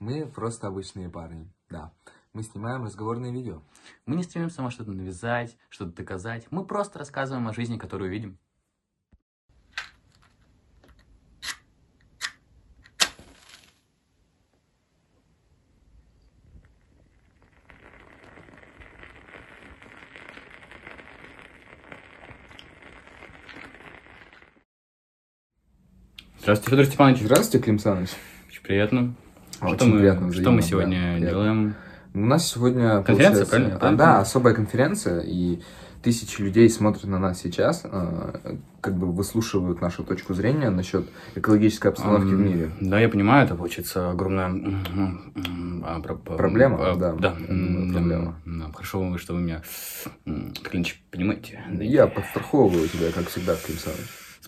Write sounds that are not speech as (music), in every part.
Мы просто обычные парни, да. Мы снимаем разговорные видео. Мы не стремимся вам что-то навязать, что-то доказать. Мы просто рассказываем о жизни, которую видим. Здравствуйте, Федор Степанович. Здравствуйте, Клим Саныч. Очень приятно. Очень что мы, приятно, что мы сегодня да, приятно. делаем? У нас сегодня Конференция, правильно? а, Да, особая конференция, и тысячи людей смотрят на нас сейчас, а, как бы выслушивают нашу точку зрения насчет экологической обстановки в Ам, мире. Да, я понимаю, это получится огромная а, Проблема, а, да, Да, проблема. да, Хорошо, что вы меня, иначе, понимаете. Я подстраховываю тебя, как всегда, Клим Саныч.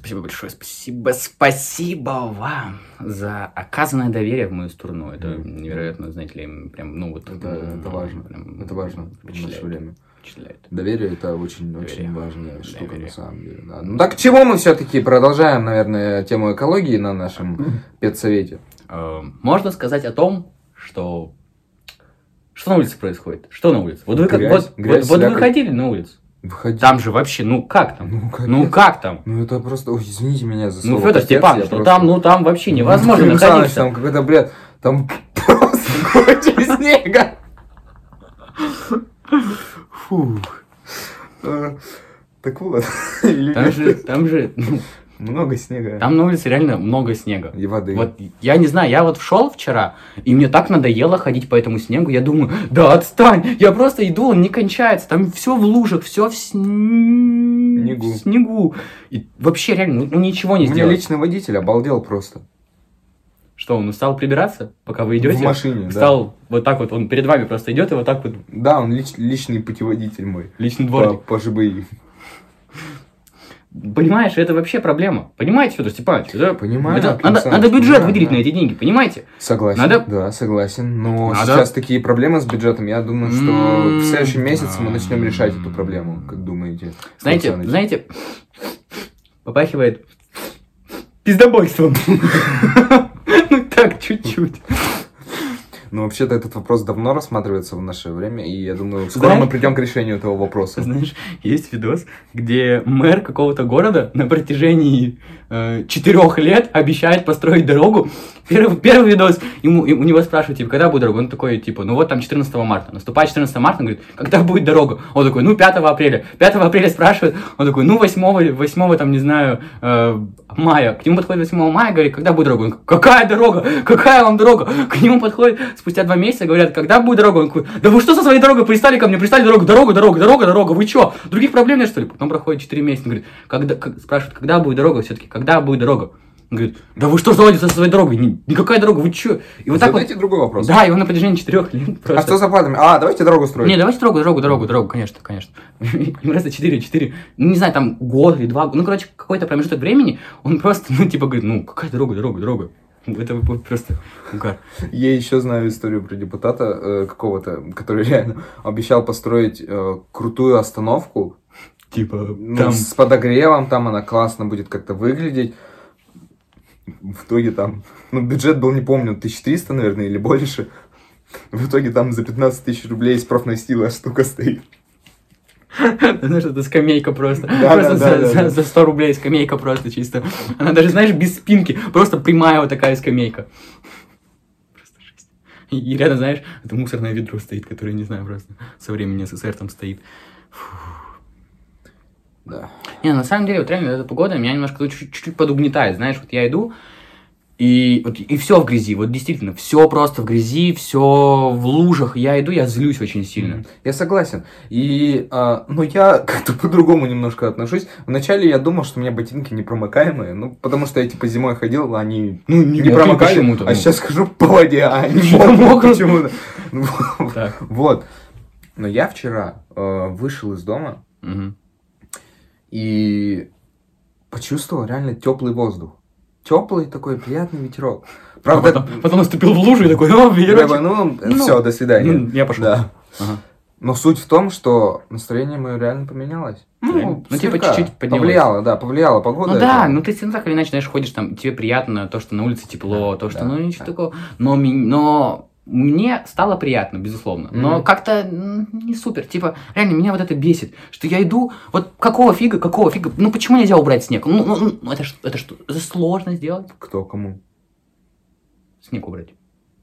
Спасибо большое, спасибо, спасибо вам за оказанное доверие в мою сторону. Это невероятно, знаете ли, прям, ну вот... Это, м, это важно. прям Это важно в впечатляет, наше время. Впечатляет. Доверие это очень, Доверие. очень важная штука Доверие. на самом деле. Да. Ну так к чему мы все-таки продолжаем, наверное, тему экологии на нашем (laughs) педсовете? Э, Можно сказать о том, что... Что на улице происходит? Что на улице? Вот вы, как- Грязь, вот, грязь, вот, вот вы ходили на улицу? Выходи. Там же вообще, ну как там? Ну, капец. Ну как там? Ну это просто, ой, извините меня за Ну, слово. Федор капец, Степанович, ну просто- там, ну там вообще невозможно Клим Саныч, находиться. Там какой-то бред, там просто (laughs) куча снега. Фух. А, Так вот, (laughs) Там же, там же, ну, много снега там на улице реально много снега. и воды. Вот я не знаю, я вот шел вчера, и мне так надоело ходить по этому снегу. Я думаю, да отстань, я просто иду, он не кончается. Там все в лужах, все в сн- Снегу. в снегу. И вообще реально, ну, ну, ничего У не меня сделать. личный водитель обалдел просто. Что, он устал прибираться, пока вы идете? В машине, да. Стал вот так вот, он перед вами просто идет и вот так вот Да, он лич- личный путеводитель мой. личный По, дворник. по ЖБИ. Понимаешь, это вообще проблема. Понимаете, Федор Степанович? Это- Понимаю, это Александр, надо, надо бюджет да, выделить да. на эти деньги, понимаете? Согласен. Надо- Да, согласен. Но Надо- сейчас такие проблемы с бюджетом. Я думаю, что М, в следующем месяце мы да. начнем решать эту проблему. Как думаете? Знаете, Александр? знаете, попахивает пиздобойством. (laughs) Ну так, чуть-чуть. Ну, вообще-то этот вопрос давно рассматривается в наше время, и я думаю, скоро Знаешь- мы придем к решению этого вопроса. Знаешь, есть видос, где мэр какого-то города на протяжении э, четырех лет обещает построить дорогу. Первый, первый видос, ему, и у него спрашивают, типа, когда будет дорога? Он такой, типа, ну вот там 14 марта. Наступает 14 марта, он говорит, когда будет дорога? Он такой, ну 5 апреля. 5 апреля спрашивает, он такой, ну 8, 8 там, не знаю, э, мая. К нему подходит 8 мая, говорит, когда будет дорога? Он какая дорога? Какая вам дорога? К нему подходит спустя два месяца, говорят, когда будет дорога? Он такой, да вы что со своей дорогой пристали ко мне? Пристали дорогу, дорога, дорога, дорога, дорога, вы чё? Других проблем нет, что ли? Потом проходит 4 месяца, он говорит, когда, как- спрашивают, когда будет дорога все-таки, когда будет дорога? Он говорит, да вы что заводите со своей дорогой? Ни- никакая дорога, вы чё? И вот так вот, Задайте другой вопрос. да, и он на протяжении четырех лет А просто... что с оплатами? А, давайте дорогу строить. Не, давайте дорогу, дорогу, дорогу, дорогу, конечно, конечно. Им просто 4, 4, ну, не знаю, там год или два, ну, короче, какой-то промежуток времени, он просто, ну, типа, говорит, ну, какая дорога, дорога, дорога. (laughs) Это будет просто угар. Я еще знаю историю про депутата э, какого-то, который реально обещал построить э, крутую остановку Типа, ну, там... с подогревом, там она классно будет как-то выглядеть. В итоге там, ну, бюджет был, не помню, 1300, наверное, или больше. В итоге там за 15 тысяч рублей из профнастила штука стоит. (laughs) Знаешь, это скамейка просто. Да, просто да, за, да, за- да. за 100 рублей скамейка просто чисто. Она даже, знаешь, без спинки. Просто прямая вот такая скамейка. Просто жесть. И, и рядом, знаешь, это мусорное ведро стоит, которое, не знаю, просто со времени СССР там стоит. Да. Не, на самом деле, вот реально эта погода меня немножко чуть-чуть подугнетает. Знаешь, вот я иду, и, вот, и все в грязи. Вот действительно, все просто в грязи, все в лужах. Я иду, я злюсь очень сильно. Я согласен. И, а, ну, я (laughs) как-то по-другому немножко отношусь. Вначале я думал, что у меня ботинки непромокаемые, ну, потому что я, типа, зимой ходил, а они Ну, не, не промокали, почему-то, а ну. сейчас хожу по воде, а они мокнут? почему-то. (laughs) Вот. Но я вчера э, вышел из дома и почувствовал реально теплый воздух. Теплый такой приятный ветерок. А Правда, потом, потом наступил в лужу и такой, о, я ветерочек». такой, ну, Ну, все, до свидания. Ну, я пошел. Да. Ага. Но суть в том, что настроение мое реально поменялось. Ну, ну, типа, чуть-чуть поднялось. Повлияло, да, повлияла погода. Ну да, это. ну ты равно так или иначе, знаешь, ходишь там, тебе приятно то, что на улице тепло, Да, то, что, да, ну ничего да. такого. Но, но мне стало приятно, безусловно. Но Мгм. как-то не супер. Типа, реально, меня вот это бесит. Что я иду, вот какого фига, какого фига? Ну почему нельзя убрать снег? Ну, ну, ну, это, ж- это что? Это сложно сделать? Кто кому? Снег убрать.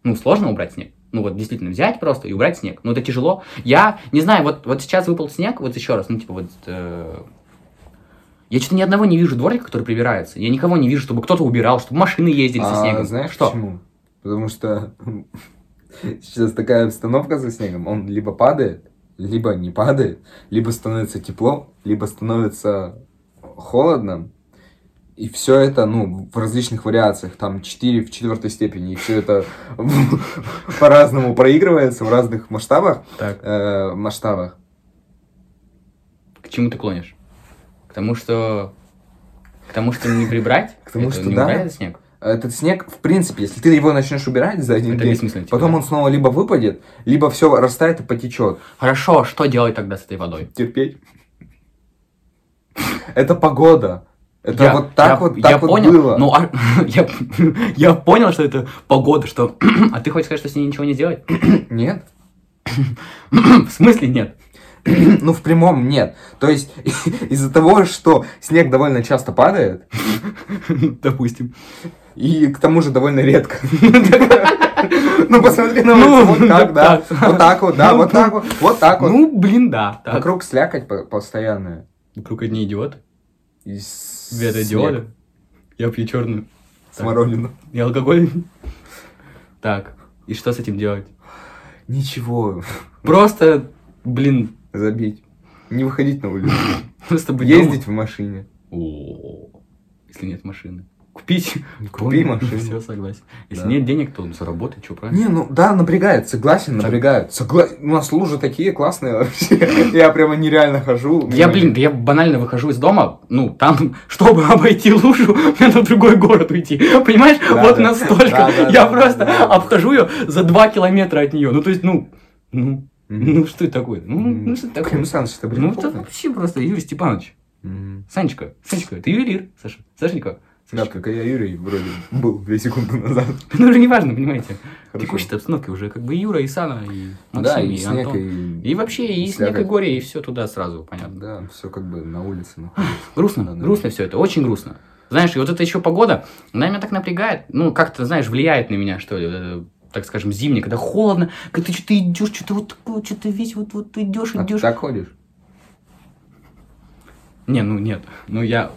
Ну, сложно убрать снег. Ну вот действительно взять просто и убрать снег. Ну это тяжело. Я не знаю, вот, вот сейчас выпал снег, вот еще раз, ну типа вот... э, я что-то ни одного не вижу дворника, который прибирается. Я никого не вижу, чтобы кто-то убирал, чтобы машины ездили со А, снегом. знаешь что? почему? Потому что сейчас такая обстановка со снегом. Он либо падает, либо не падает, либо становится тепло, либо становится холодно. И все это, ну, в различных вариациях, там 4 в четвертой степени, и все это (laughs) по-разному проигрывается в разных масштабах. Так, э, масштабах. к чему ты клонишь? К тому, что... К тому, что не прибрать? К тому, Это что не да. снег? Этот снег, в принципе, если ты его начнешь убирать за один Это день, потом да? он снова либо выпадет, либо все растает и потечет. Хорошо, что делать тогда с этой водой? терпеть. Это погода. Это Я- вот так я- вот, я так вот понял, было. Ну, а- (laughs) я, (laughs) я понял, что это погода, что... (clears throat) а ты хочешь сказать, что с ней ничего не сделать? (clears throat) Нет. В смысле нет? (clears throat) Ну, в прямом нет. То есть, (laughs) из-за того, что снег довольно часто падает, Допустим. И к тому же довольно редко. Ну, посмотри на Ну, улицу, вот так, да. Вот так вот, да, вот так вот, вот так вот. Ну, блин, да. Вокруг слякоть по- постоянная. Вокруг одни идиоты. Светодиоды. Я пью черную. Смородину. И алкоголь. Так. И что с этим делать? Ничего. Просто, блин, Забить. Не выходить на улицу. просто быть Ездить в машине. О, Если нет машины. Купить. Купи машину. Все, согласен. Если Да. нет денег, то заработай, что, правильно? Не, ну да, напрягает, согласен, напрягает. Согла... У нас лужи такие классные вообще. (laughs) Я прямо нереально хожу. Я, блин, да я банально выхожу из дома, ну, там, (laughs) чтобы обойти лужу, (laughs) мне надо в другой город уйти. Понимаешь? Да, вот да. настолько. Да, я просто обхожу ее за два километра от нее. Ну, то есть, ну, ну, ну, что это такое? Ну, ну, что это такое? Клим Саныч, это бред Ну, это вообще просто Юрий Степанович. Санечка, Санечка, ты ювелир, Саша. Сашенька. Да, как и я Юрий вроде был две секунды назад. (laughs) Ну, уже не важно, понимаете. Текущей обстановке уже как бы и Юра, и Сана, и Максим, Да, и, и снег, Антон. и... И вообще, и снег, и горе, и все туда сразу, понятно. Да, все как бы на улице (gasps) находится. Грустно, Да, грустно все это, очень грустно. Знаешь, и вот это еще погода, она меня так напрягает, ну, как-то, знаешь, влияет на меня, что ли, так скажем, зимний, когда холодно, когда ты что-то идешь, что-то вот такое, что-то весь вот, вот идешь, А ты идешь. так ходишь? Не, ну нет, ну я...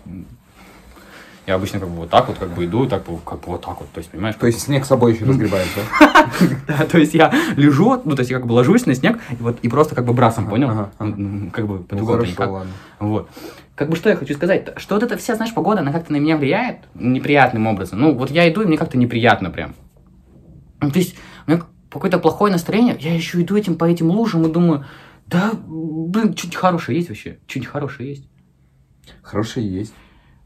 Я обычно как бы вот так вот как бы иду, так как бы вот так вот, то есть, понимаешь? То есть снег с собой еще разгребаешь, да? (laughs) Да, то есть я лежу, ну, то есть я как бы ложусь на снег, и вот, и просто как бы брасом, понял? Как бы Ну по-другому никак. Вот. Как бы что я хочу сказать? Что вот эта вся, знаешь, погода, она как-то на меня влияет неприятным образом. Ну, вот я иду, и мне как-то неприятно прям. Ну, то есть, у меня какое-то плохое настроение, я еще иду этим по этим лужам и думаю, да, блин, что-нибудь хорошее есть вообще? Что-нибудь хорошее есть? Хорошее есть.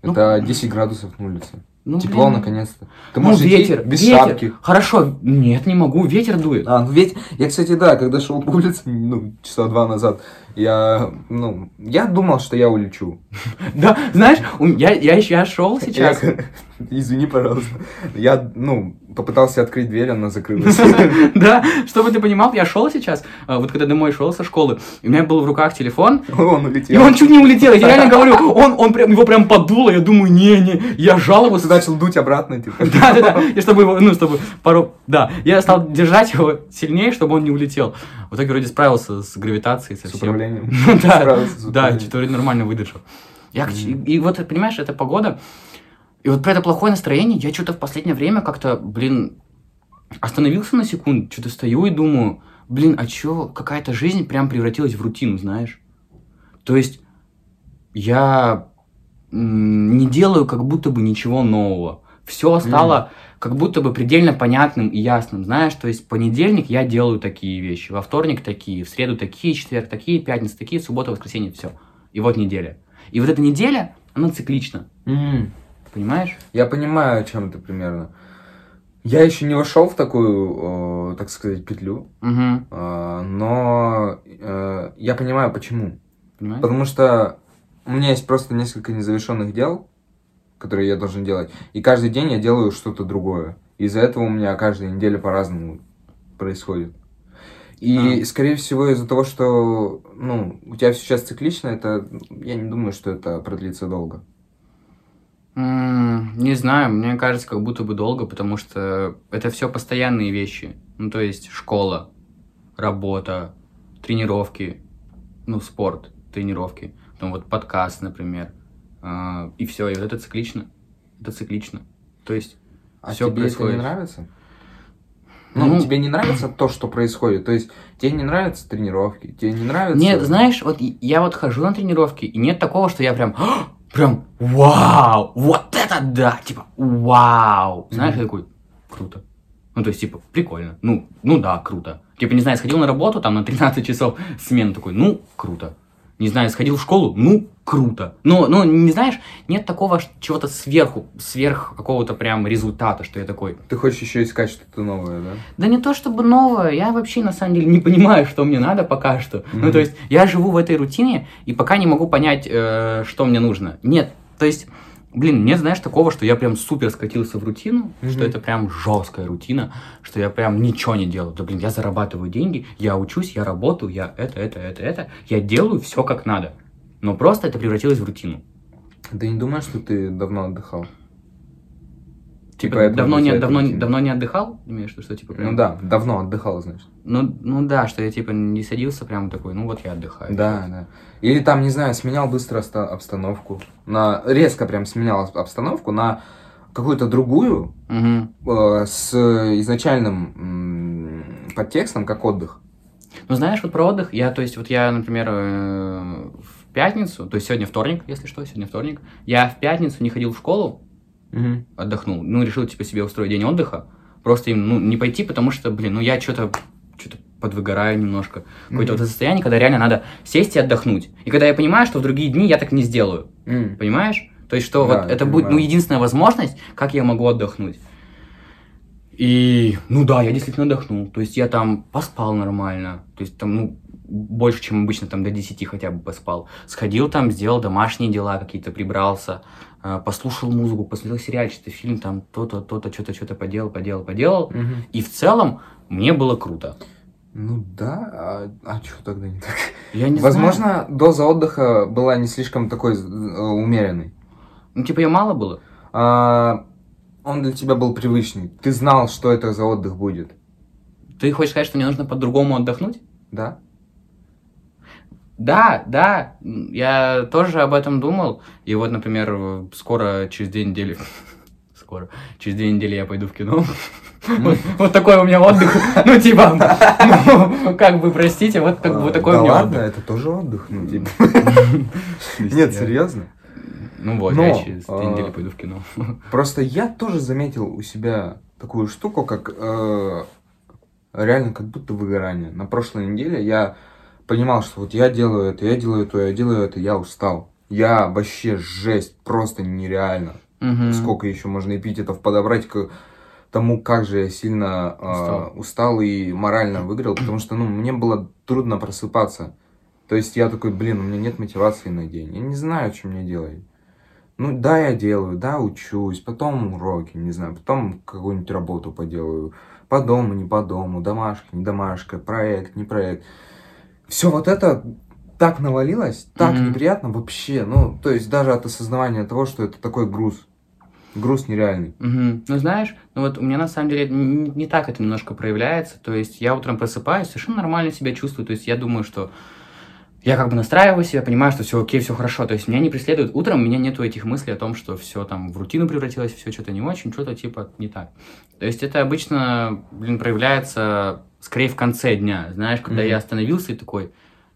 Ну, Это 10 градусов на улице. Ну, Тепло блин. наконец-то. Ты Ну, можешь идти ветер, без ветер. шапки. Хорошо, нет, не могу, ветер дует. А, ну ведь, я, кстати, да, когда шел по улице, ну, часа два назад, я, ну, я думал, что я улечу. (laughs) Да, знаешь, я, я, я шел сейчас. (laughs) Извини, пожалуйста. Я, ну, попытался открыть дверь, она закрылась. (laughs) Да, чтобы ты понимал, я шел сейчас, а, вот когда домой шел со школы, и у меня был в руках телефон, Он и улетел. он чуть не улетел, я реально говорю, он, он прям, его прям подуло, я думаю, не-не, я жаловался. Ты начал дуть обратно, типа. Да, да, да, и чтобы его, ну, чтобы пару, да, я стал держать его сильнее, чтобы он не улетел. В итоге вроде справился с гравитацией, со С всем. управлением. (laughs) Ну да, да, что-то вроде нормально выдержал. Я, Мгм. и, и вот, понимаешь, эта погода, и вот про это плохое настроение, я что-то в последнее время как-то, блин, остановился на секунду, что-то стою и думаю, блин, а чё, какая-то жизнь прям превратилась в рутину, знаешь? То есть я не делаю как будто бы ничего нового. Все стало как будто бы предельно понятным и ясным, знаешь, то есть понедельник я делаю такие вещи, во вторник такие, в среду такие, четверг такие, пятница такие, суббота, воскресенье, все. И вот неделя. И вот эта неделя, она циклична, М. понимаешь? Я понимаю, о чем ты примерно. Я еще не вошел в такую, э, так сказать, петлю, Угу. э, но э, я понимаю, почему. Понимаешь? Потому что у меня есть просто несколько незавершенных дел, которые я должен делать. И каждый день я делаю что-то другое. Из-за этого у меня каждая неделя по-разному происходит. И, скорее всего, из-за того, что ну, у тебя сейчас циклично, это я не думаю, что это продлится долго. М, Не знаю, мне кажется, как будто бы долго, потому что это все постоянные вещи. Ну, то есть школа, работа, тренировки, ну, спорт, тренировки, потом вот подкаст, например, А, и все, и вот это циклично, это циклично. То есть А Всё тебе происходит. это не нравится? Ну, Ну- тебе не нравится то, что происходит? То есть тебе не нравятся тренировки, тебе не нравится... Нет, знаешь, вот я вот хожу на тренировки, и нет такого, что я прям, «А, прям, вау, вот это да, типа, вау. Знаешь, Мгм. я такой, круто. Ну, то есть, типа, прикольно. Ну, ну да, круто. Типа, не знаю, сходил на работу, там, на 13 часов смен, такой, ну, круто. Не знаю, сходил в школу, ну, круто. Но, ну, не знаешь, нет такого чего-то сверху, сверх какого-то прям результата, что я такой, Ты хочешь еще искать что-то новое, да? да не то чтобы новое, я вообще на самом деле не понимаю, что мне надо пока что. Ну, Мгм. то есть, я живу в этой рутине и пока не могу понять, э, что мне нужно. Нет, то есть, блин, нет, знаешь, такого, что я прям супер скатился в рутину, Мгм. что это прям жесткая рутина, что я прям ничего не делаю. Да, блин, я зарабатываю деньги, я учусь, я работаю, я это, это, это, это, я делаю все как надо. Но просто это превратилось в рутину. Ты не думаешь, что ты давно отдыхал? Типа, поэтому давно, не, давно, давно не отдыхал? Имеешь в виду, что типа прям... Ну да, давно отдыхал, значит. Ну, ну да, что я типа не садился прям такой, ну вот я отдыхаю. Да, да. Или там, не знаю, сменял быстро обстановку. На... Резко прям сменял об- обстановку на какую-то другую Мгм. э, с изначальным м, подтекстом, как отдых. Ну, знаешь, вот про отдых, я, то есть, вот я, например, э, в пятницу, то есть сегодня вторник, если что, сегодня вторник, я в пятницу не ходил в школу, отдохнул, ну, решил, типа, себе устроить день отдыха, просто им, ну, не пойти, потому что, блин, ну, я что-то что-то подвыгораю немножко. Какое-то Мгм. вот состояние, когда реально надо сесть и отдохнуть. И когда я понимаю, что в другие дни я так не сделаю. М. Понимаешь? То есть, что Да, вот это будет, ну, понимаю. единственная возможность, как я могу отдохнуть. И, ну да, я действительно отдохнул. То есть, я там поспал нормально. То есть, там, ну, больше, чем обычно, там, до 10 хотя бы поспал. Сходил там, сделал домашние дела какие-то, прибрался, послушал музыку, посмотрел сериальчик, фильм, там, то-то, то-то, что-то, что-то поделал, поделал, поделал. Мгм. И в целом мне было круто. Ну да, а, что тогда не так? Я не знаю. Возможно, доза отдыха была не слишком такой э, умеренной. Ну, типа, я мало было. А, он для тебя был привычный. Ты знал, что это за отдых будет, Ты хочешь сказать, что мне нужно по-другому отдохнуть? да? Да, да, я тоже об этом думал. И вот, например, скоро, через две недели, (laughs) скоро, через две недели я пойду в кино. (laughs) Вот, такой у меня отдых. Ну, типа, (laughs) ну, как бы, простите, вот как бы такой у меня ладно, отдых. это тоже отдых, ну типа. Нет, серьезно. Ну вот, я через две а, недели пойду в кино. Просто я тоже заметил у себя такую штуку, как э, реально как будто выгорание. На прошлой неделе я понимал, что вот я делаю это, я делаю то, я делаю это, я устал. Я вообще жесть, просто нереально. Мгм. Сколько еще можно эпитетов подобрать к тому, как же я сильно э, Устал. устал и морально выиграл, потому что, ну, мне было трудно просыпаться. То есть я такой, блин, у меня нет мотивации на день. Я не знаю, что мне делать. Ну, да, я делаю, да, учусь, потом уроки, не знаю, потом какую-нибудь работу поделаю. По дому, не по дому, домашка, не домашка, проект, не проект. Все вот это так навалилось, так Мгм. неприятно вообще. Ну, то есть даже от осознавания того, что это такой груз. Груз нереальный. Мгм. Ну, знаешь, ну вот у меня на самом деле н- не так это немножко проявляется. То есть я утром просыпаюсь, совершенно нормально себя чувствую. То есть я думаю, что я как бы настраиваю себя, понимаю, что все окей, все хорошо. То есть меня не преследует утром, у меня нету этих мыслей о том, что все там в рутину превратилось, все что-то не очень, что-то типа не так. То есть это обычно, блин, проявляется скорее в конце дня. Знаешь, когда Мгм. я остановился и такой,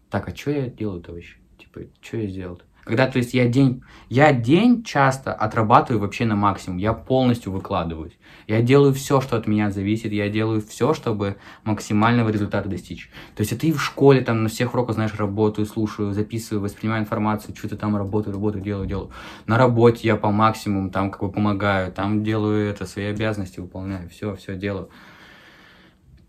так, а что я делаю-то вообще? Типа, что я сделал-то? Когда, то есть, я день, я день часто отрабатываю вообще на максимум, я полностью выкладываюсь. Я делаю все, что от меня зависит, я делаю все, чтобы максимального результата достичь. То есть, это и в школе, там, на всех уроках, знаешь, работаю, слушаю, записываю, воспринимаю информацию, что-то там работаю, работаю, делаю, делаю. На работе я по максимуму там как бы помогаю, там делаю это, свои обязанности выполняю, все, все делаю.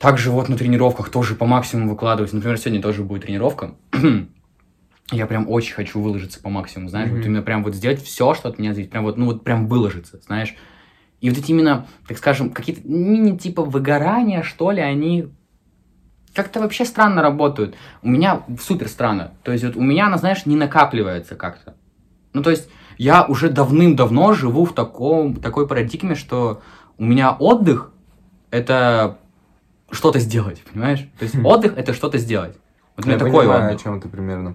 Также вот на тренировках тоже по максимуму выкладываюсь. Например, сегодня тоже будет тренировка. (clears throat) я прям очень хочу выложиться по максимуму, знаешь, Мгм. вот именно прям вот сделать все, что от меня зависит, прям вот, ну вот прям выложиться, знаешь. И вот эти именно, так скажем, какие-то мини типа выгорания, что ли, они как-то вообще странно работают. У меня супер странно. То есть вот у меня она, знаешь, не накапливается как-то. Ну, то есть я уже давным-давно живу в таком, такой парадигме, что у меня отдых — это что-то сделать, понимаешь? То есть отдых — это что-то сделать. Вот у меня Я такой понимаю, отдых. о чем ты примерно.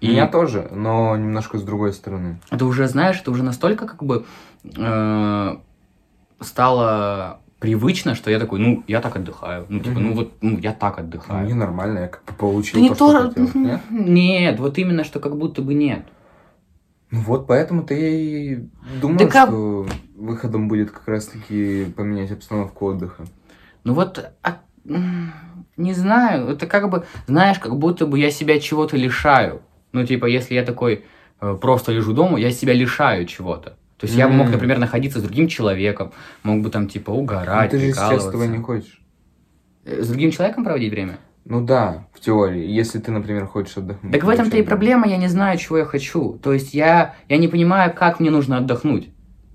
И- Меня тоже, но немножко с другой стороны. это уже, знаешь, это уже настолько как бы э, стало привычно, что я такой, ну, я так отдыхаю. Ну, типа, ну, вот, ну, я так отдыхаю. Мне нормально, я как бы получил Да не то, что то, хотел. Нет? нет, вот именно, что как будто бы нет. Ну вот, поэтому ты и думаю, Да как- что выходом будет как раз-таки поменять обстановку отдыха. Ну вот, а, не знаю, это как бы, знаешь, как будто бы я себя чего-то лишаю. Ну, типа, если я такой э, просто лежу дома, я себя лишаю чего-то. То есть я бы мог, например, находиться с другим человеком, мог бы там, типа, Но угорать, ты же сейчас этого не хочешь. Э, С другим человеком проводить время? Ну да, в теории, если ты, например, хочешь отдохнуть. Так в этом-то и проблема, я не знаю, чего я хочу. То есть я, я не понимаю, как мне нужно отдохнуть.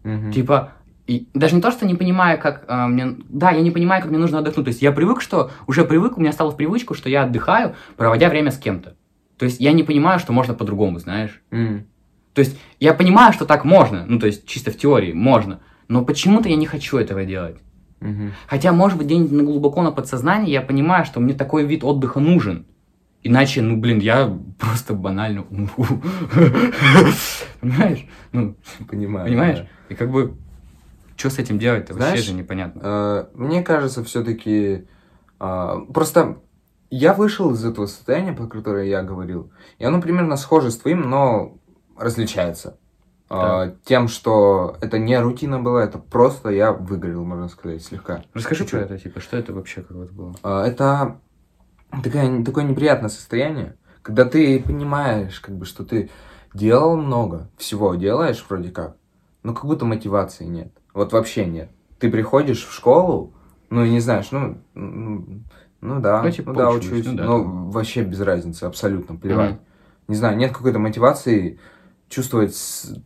Мгм. Типа, и даже не то, что не понимаю, как а, мне... Да, я не понимаю, как мне нужно отдохнуть. То есть я привык, что... Уже привык, у меня стало в привычку, что я отдыхаю, проводя время с кем-то. То есть я не понимаю, что можно по-другому, знаешь. М. То есть я понимаю, что так можно. Ну, то есть чисто в теории можно. Но почему-то я не хочу этого делать. Мгм. Хотя, может быть, где-нибудь на глубоко на подсознании я понимаю, что мне такой вид отдыха нужен. Иначе, ну, блин, я (laughs) просто банально умру. (laughs) Понимаешь? Ну, Понимаю. понимаешь? И как бы, что с этим делать-то? Вообще Знаешь, же непонятно. Э, Мне кажется, все-таки просто я вышел из этого состояния, про которое я говорил, и оно примерно схоже с твоим, но различается. Э, Тем, что это не рутина была, это просто я выгорел, можно сказать, слегка. Расскажи про чуть-чуть. это, типа, что это вообще как вот было? А, Это такая, такое неприятное состояние, когда ты понимаешь, как бы, что ты делал много, всего делаешь вроде как, но как будто мотивации нет. Вот вообще нет. Ты приходишь в школу, ну и не знаешь, ну, ну, да, Ну, типа, ну да, учусь, ну да, но там. вообще без разницы, абсолютно, плевать. Мгм. Не знаю, нет какой-то мотивации чувствовать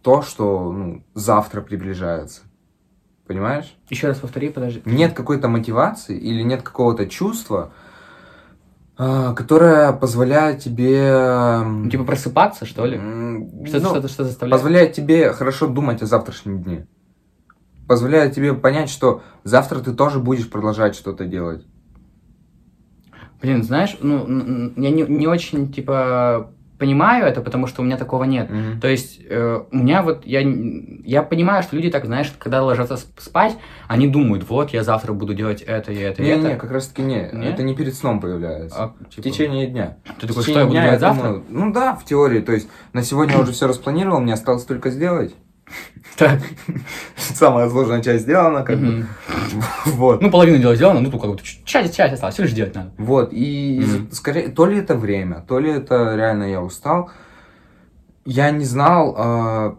то, что ну, завтра приближается. Понимаешь? Еще раз повтори, подожди. нет какой-то мотивации или нет какого-то чувства, а, которое позволяет тебе... Ну, типа просыпаться, что ли? Что-то, ну, что-то, что заставляет? позволяет тебе хорошо думать о завтрашнем дне. Позволяет тебе понять, что завтра ты тоже будешь продолжать что-то делать. Блин, знаешь, ну, я не, не очень, типа, понимаю это, потому что у меня такого нет. Мгм. То есть э, у меня вот, я, я понимаю, что люди так, знаешь, когда ложатся сп- спать, они думают, вот, я завтра буду делать это и это и Не-не, это. как раз таки не. Нет? Это не перед сном появляется. А, В типа, течение дня. Ты В такой, что я буду делать завтра? думаю, ну да, в теории. То есть на сегодня я уже все распланировал, мне осталось только сделать. (laughs) Так. Самая сложная часть сделана, как бы. (laughs) Вот. Ну, половину дела сделано, ну, тут как бы часть, часть осталась, все лишь делать надо. Вот, и скорее, то ли это время, то ли это реально я устал. Я не знал, а,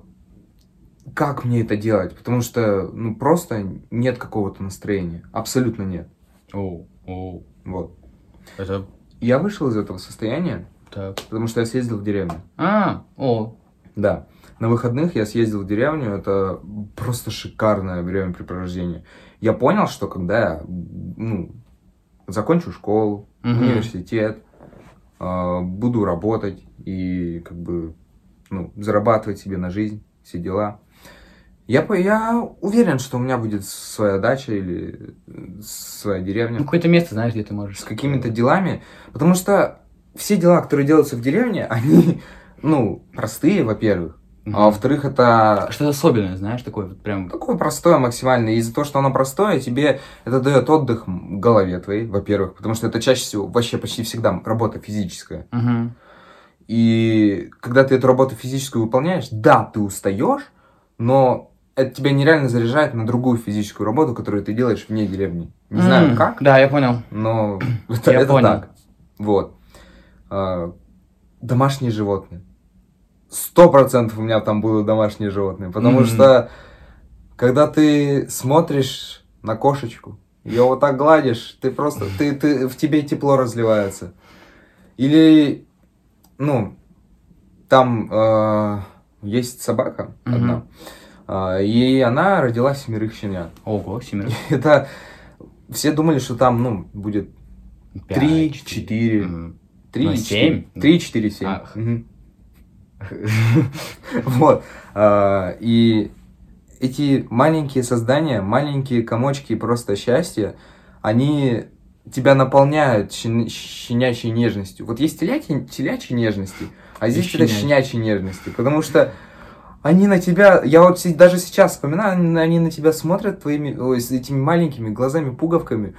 как мне это делать, потому что, ну, просто нет какого-то настроения. Абсолютно нет. Оу, оу, Вот. это Я вышел из этого состояния, так. потому что я съездил в деревню. А, о, Да. На выходных я съездил в деревню, это просто шикарное времяпрепровождение. Я понял, что когда я, ну, закончу школу, Мгм. университет, а, буду работать и как бы, ну, зарабатывать себе на жизнь, все дела. Я, я уверен, что у меня будет своя дача или э, своя деревня ну, какое-то место, знаешь, где ты можешь... с какими-то делами, потому что все дела, которые делаются в деревне, (laughs) они, ну, простые, во-первых, Мгм. а во-вторых, это Что-то особенное, знаешь, такое вот прям... такое простое максимально. Из-за того, что оно простое, тебе это дает отдых голове твоей, во-первых, потому что это чаще всего, вообще почти всегда работа физическая. Мгм. И когда ты эту работу физическую выполняешь, да, ты устаешь, но это тебя нереально заряжает на другую физическую работу, которую ты делаешь вне деревни. Не знаю М, как, Да, я понял. но (clears throat) это, Я это понял. так. Вот. А, домашние животные сто процентов у меня там было домашние животные, потому mm-hmm. что когда ты смотришь на кошечку, ее вот так гладишь, ты просто, ты, ты, в тебе тепло разливается. Или, ну, там э, есть собака mm-hmm. одна, э, и она родила семерых щенят. Ого, семерых. (laughs) Это, все думали, что там, ну, будет 3, 4, 3, 4, 7. (laughs) Вот. а, И эти маленькие создания, маленькие комочки просто счастья, они тебя наполняют щен- щенячьей нежностью. Вот есть телячьи, телячьи нежности, а здесь это щенячьи. нежности. Потому что они на тебя, я вот даже сейчас вспоминаю, они, на тебя смотрят твоими, ой, с этими маленькими глазами-пуговками,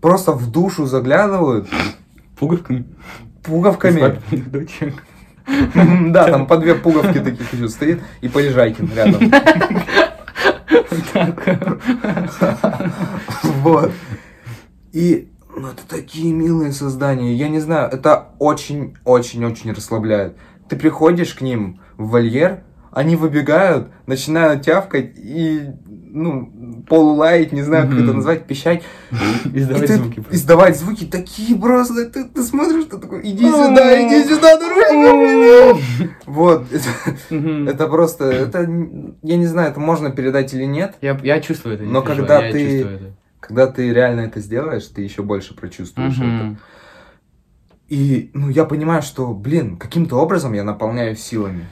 просто в душу заглядывают, Пуговками. пуговками. (laughs) Да, там по две пуговки таких еще стоит и Полежайкин рядом. (laughs) Вот. И ну, это такие милые создания. Я не знаю, это очень-очень-очень расслабляет. Ты приходишь к ним в вольер, они выбегают, начинают тявкать и, ну, полулаять, не знаю, как это назвать, пищать. (laughs) Издавать звуки. Издавать звуки такие просто. Ты, ты смотришь, ты такой, иди сюда, иди сюда, дружок. (laughs) Вот. (laughs) Это, просто, это, я не знаю, это можно передать или нет. Я, я чувствую это. Но когда ты-. Когда ты реально это сделаешь, ты еще больше прочувствуешь это. И, ну, я понимаю, что, блин, каким-то образом я наполняюсь силами.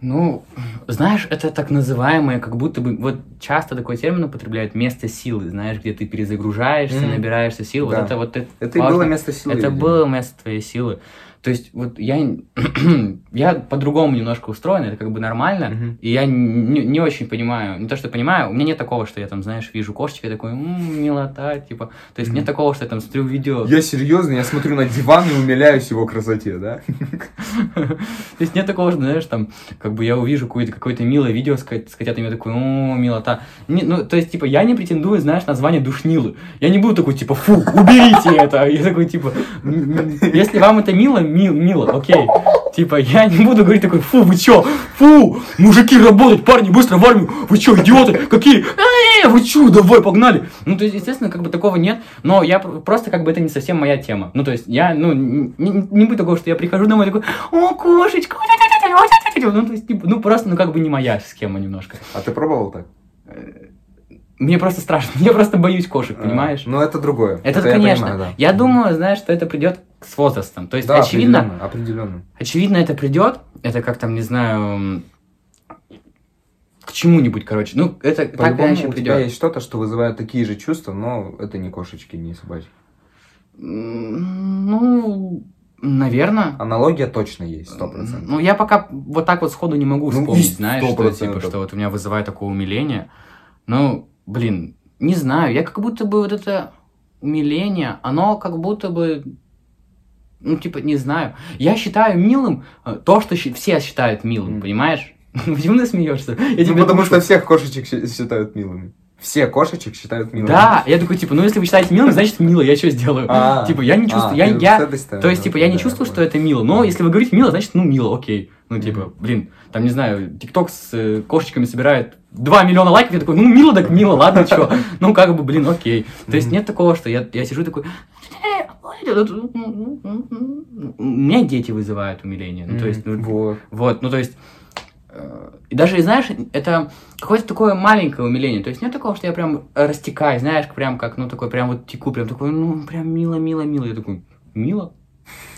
Ну, знаешь, это так называемое, как будто бы, вот часто такой термин употребляют, место силы, знаешь, где ты перезагружаешься, Мгм. набираешься сил, Да. вот это вот это, Это и было место силы. Это видимо. было место твоей силы. То есть, вот я, (clears throat) я по-другому немножко устроен, это как бы нормально, Мгм. и я не, не очень понимаю, не то, что понимаю, у меня нет такого, что я там, знаешь, вижу кошечку, я такой, «М, милота, типа, то есть нет Мгм. такого, что я там смотрю видео, Я серьезно, я смотрю на диван и умиляюсь его красоте, да? То есть нет такого, что, знаешь, там, как бы я увижу какое-то какое милое видео с, ко- с котятами, я такой, о, милота. Ну, то есть, типа, я не претендую, знаешь, на звание душнилы. Я не буду такой, типа, фу, уберите это. Я такой, типа, «М, м, если вам это мило, ми- мило, окей. Типа, я не буду говорить такой, фу, вы чё, фу, мужики работать, парни, быстро в армию, вы чё, идиоты, какие, э, вы чё, давай, погнали. Ну, то есть, естественно, как бы такого нет, но я пр- просто, как бы, это не совсем моя тема. Ну, то есть, я, ну, не, не- будет такого, что я прихожу домой такой, о, кошечка, ну, то есть, типа, ну, просто, ну, как бы не моя схема немножко. А ты пробовал так? Мне просто страшно, (laughs) я просто боюсь кошек, понимаешь? Ну, это другое. Это, я конечно. понимаю, да. Я думаю, знаешь, что это придет с возрастом. То есть, Да, очевидно, определенно, определенно. очевидно, это придет. Это как там, не знаю, к чему-нибудь, короче. Ну, это так или По-любому иначе у тебя придет. есть что-то, что вызывает такие же чувства, но это не кошечки, не собачки. Ну, наверное. Аналогия точно есть, сто процентов. Ну, я пока вот так вот сходу не могу Ну, вспомнить, есть знаешь, что, типа, что вот у меня вызывает такое умиление. Ну, блин, не знаю, я как будто бы вот это умиление, оно как будто бы, ну, типа, не знаю. Я считаю милым э, то, что все считают милым, Мгм. понимаешь? (laughs) Почему ты смеешься? Я Ну, потому душу- что всех кошечек считают милыми. Все кошечек считают милыми. Да, я такой, типа, ну, если вы считаете милым, значит, мило, я что сделаю? А, Типа, я не а, чувствую, я, ты я, стороны, То есть, типа, я не чувствую, что это мило. Но если вы говорите мило, значит, ну, мило, окей. Ну, типа, блин, там, не знаю, ТикТок с э, кошечками собирает 2 миллиона лайков, я такой, ну, мило так мило, ладно, чё. (laughs) Ну, как бы, блин, окей. То есть, нет такого, что я, я сижу такой... Меня дети вызывают умиление. Ну, то есть, ну, Вот. вот, ну, то есть... э, И даже, знаешь, это какое-то такое маленькое умиление. То есть нет такого, что я прям растекаюсь, знаешь, прям как, ну, такой, прям вот теку, прям такой, ну, прям мило, мило, мило. Я такой, мило?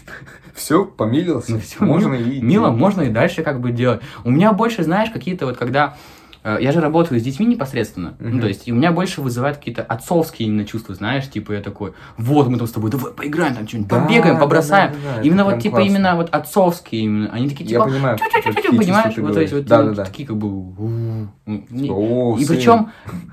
(laughs) Все, помилился. Ну, всё, Можно и идти. Мило, можно и дальше как бы делать. У меня больше, знаешь, какие-то вот когда... э, Я же работаю с детьми непосредственно. Ну, Мгм. то есть, и у меня больше вызывают какие-то отцовские именно чувства, знаешь, типа я такой, вот мы там с тобой, давай поиграем, там что-нибудь, Да, побегаем, побросаем. да, да, да, именно вот типа классно. именно вот отцовские именно. Они такие Я типа, понимаю, какие чувства понимаешь, вот, то есть говоришь. вот Да, ну, да, да. такие как бы... ну, О, И причем,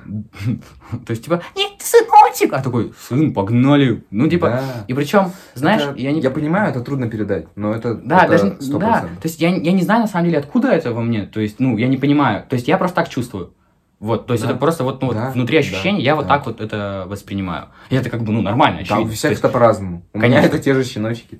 (laughs) (laughs) то есть типа, нет, ты сыночек, а такой, сын, погнали. Ну типа, Да. и причем, знаешь, Это- я не... Я понимаю, это трудно передать, но это Да, это даже не- 100%. да. То есть я, я не знаю на самом деле, откуда это во мне. То есть, ну, я не понимаю. То есть я просто так чувствую. Вот, то есть Да. это просто вот, ну, вот Да, внутри ощущений, да, я вот да. так вот это воспринимаю. И это как бы, ну, нормально, Да, у очевидно. всех есть- это по-разному. У Конечно. меня это те же щеночки.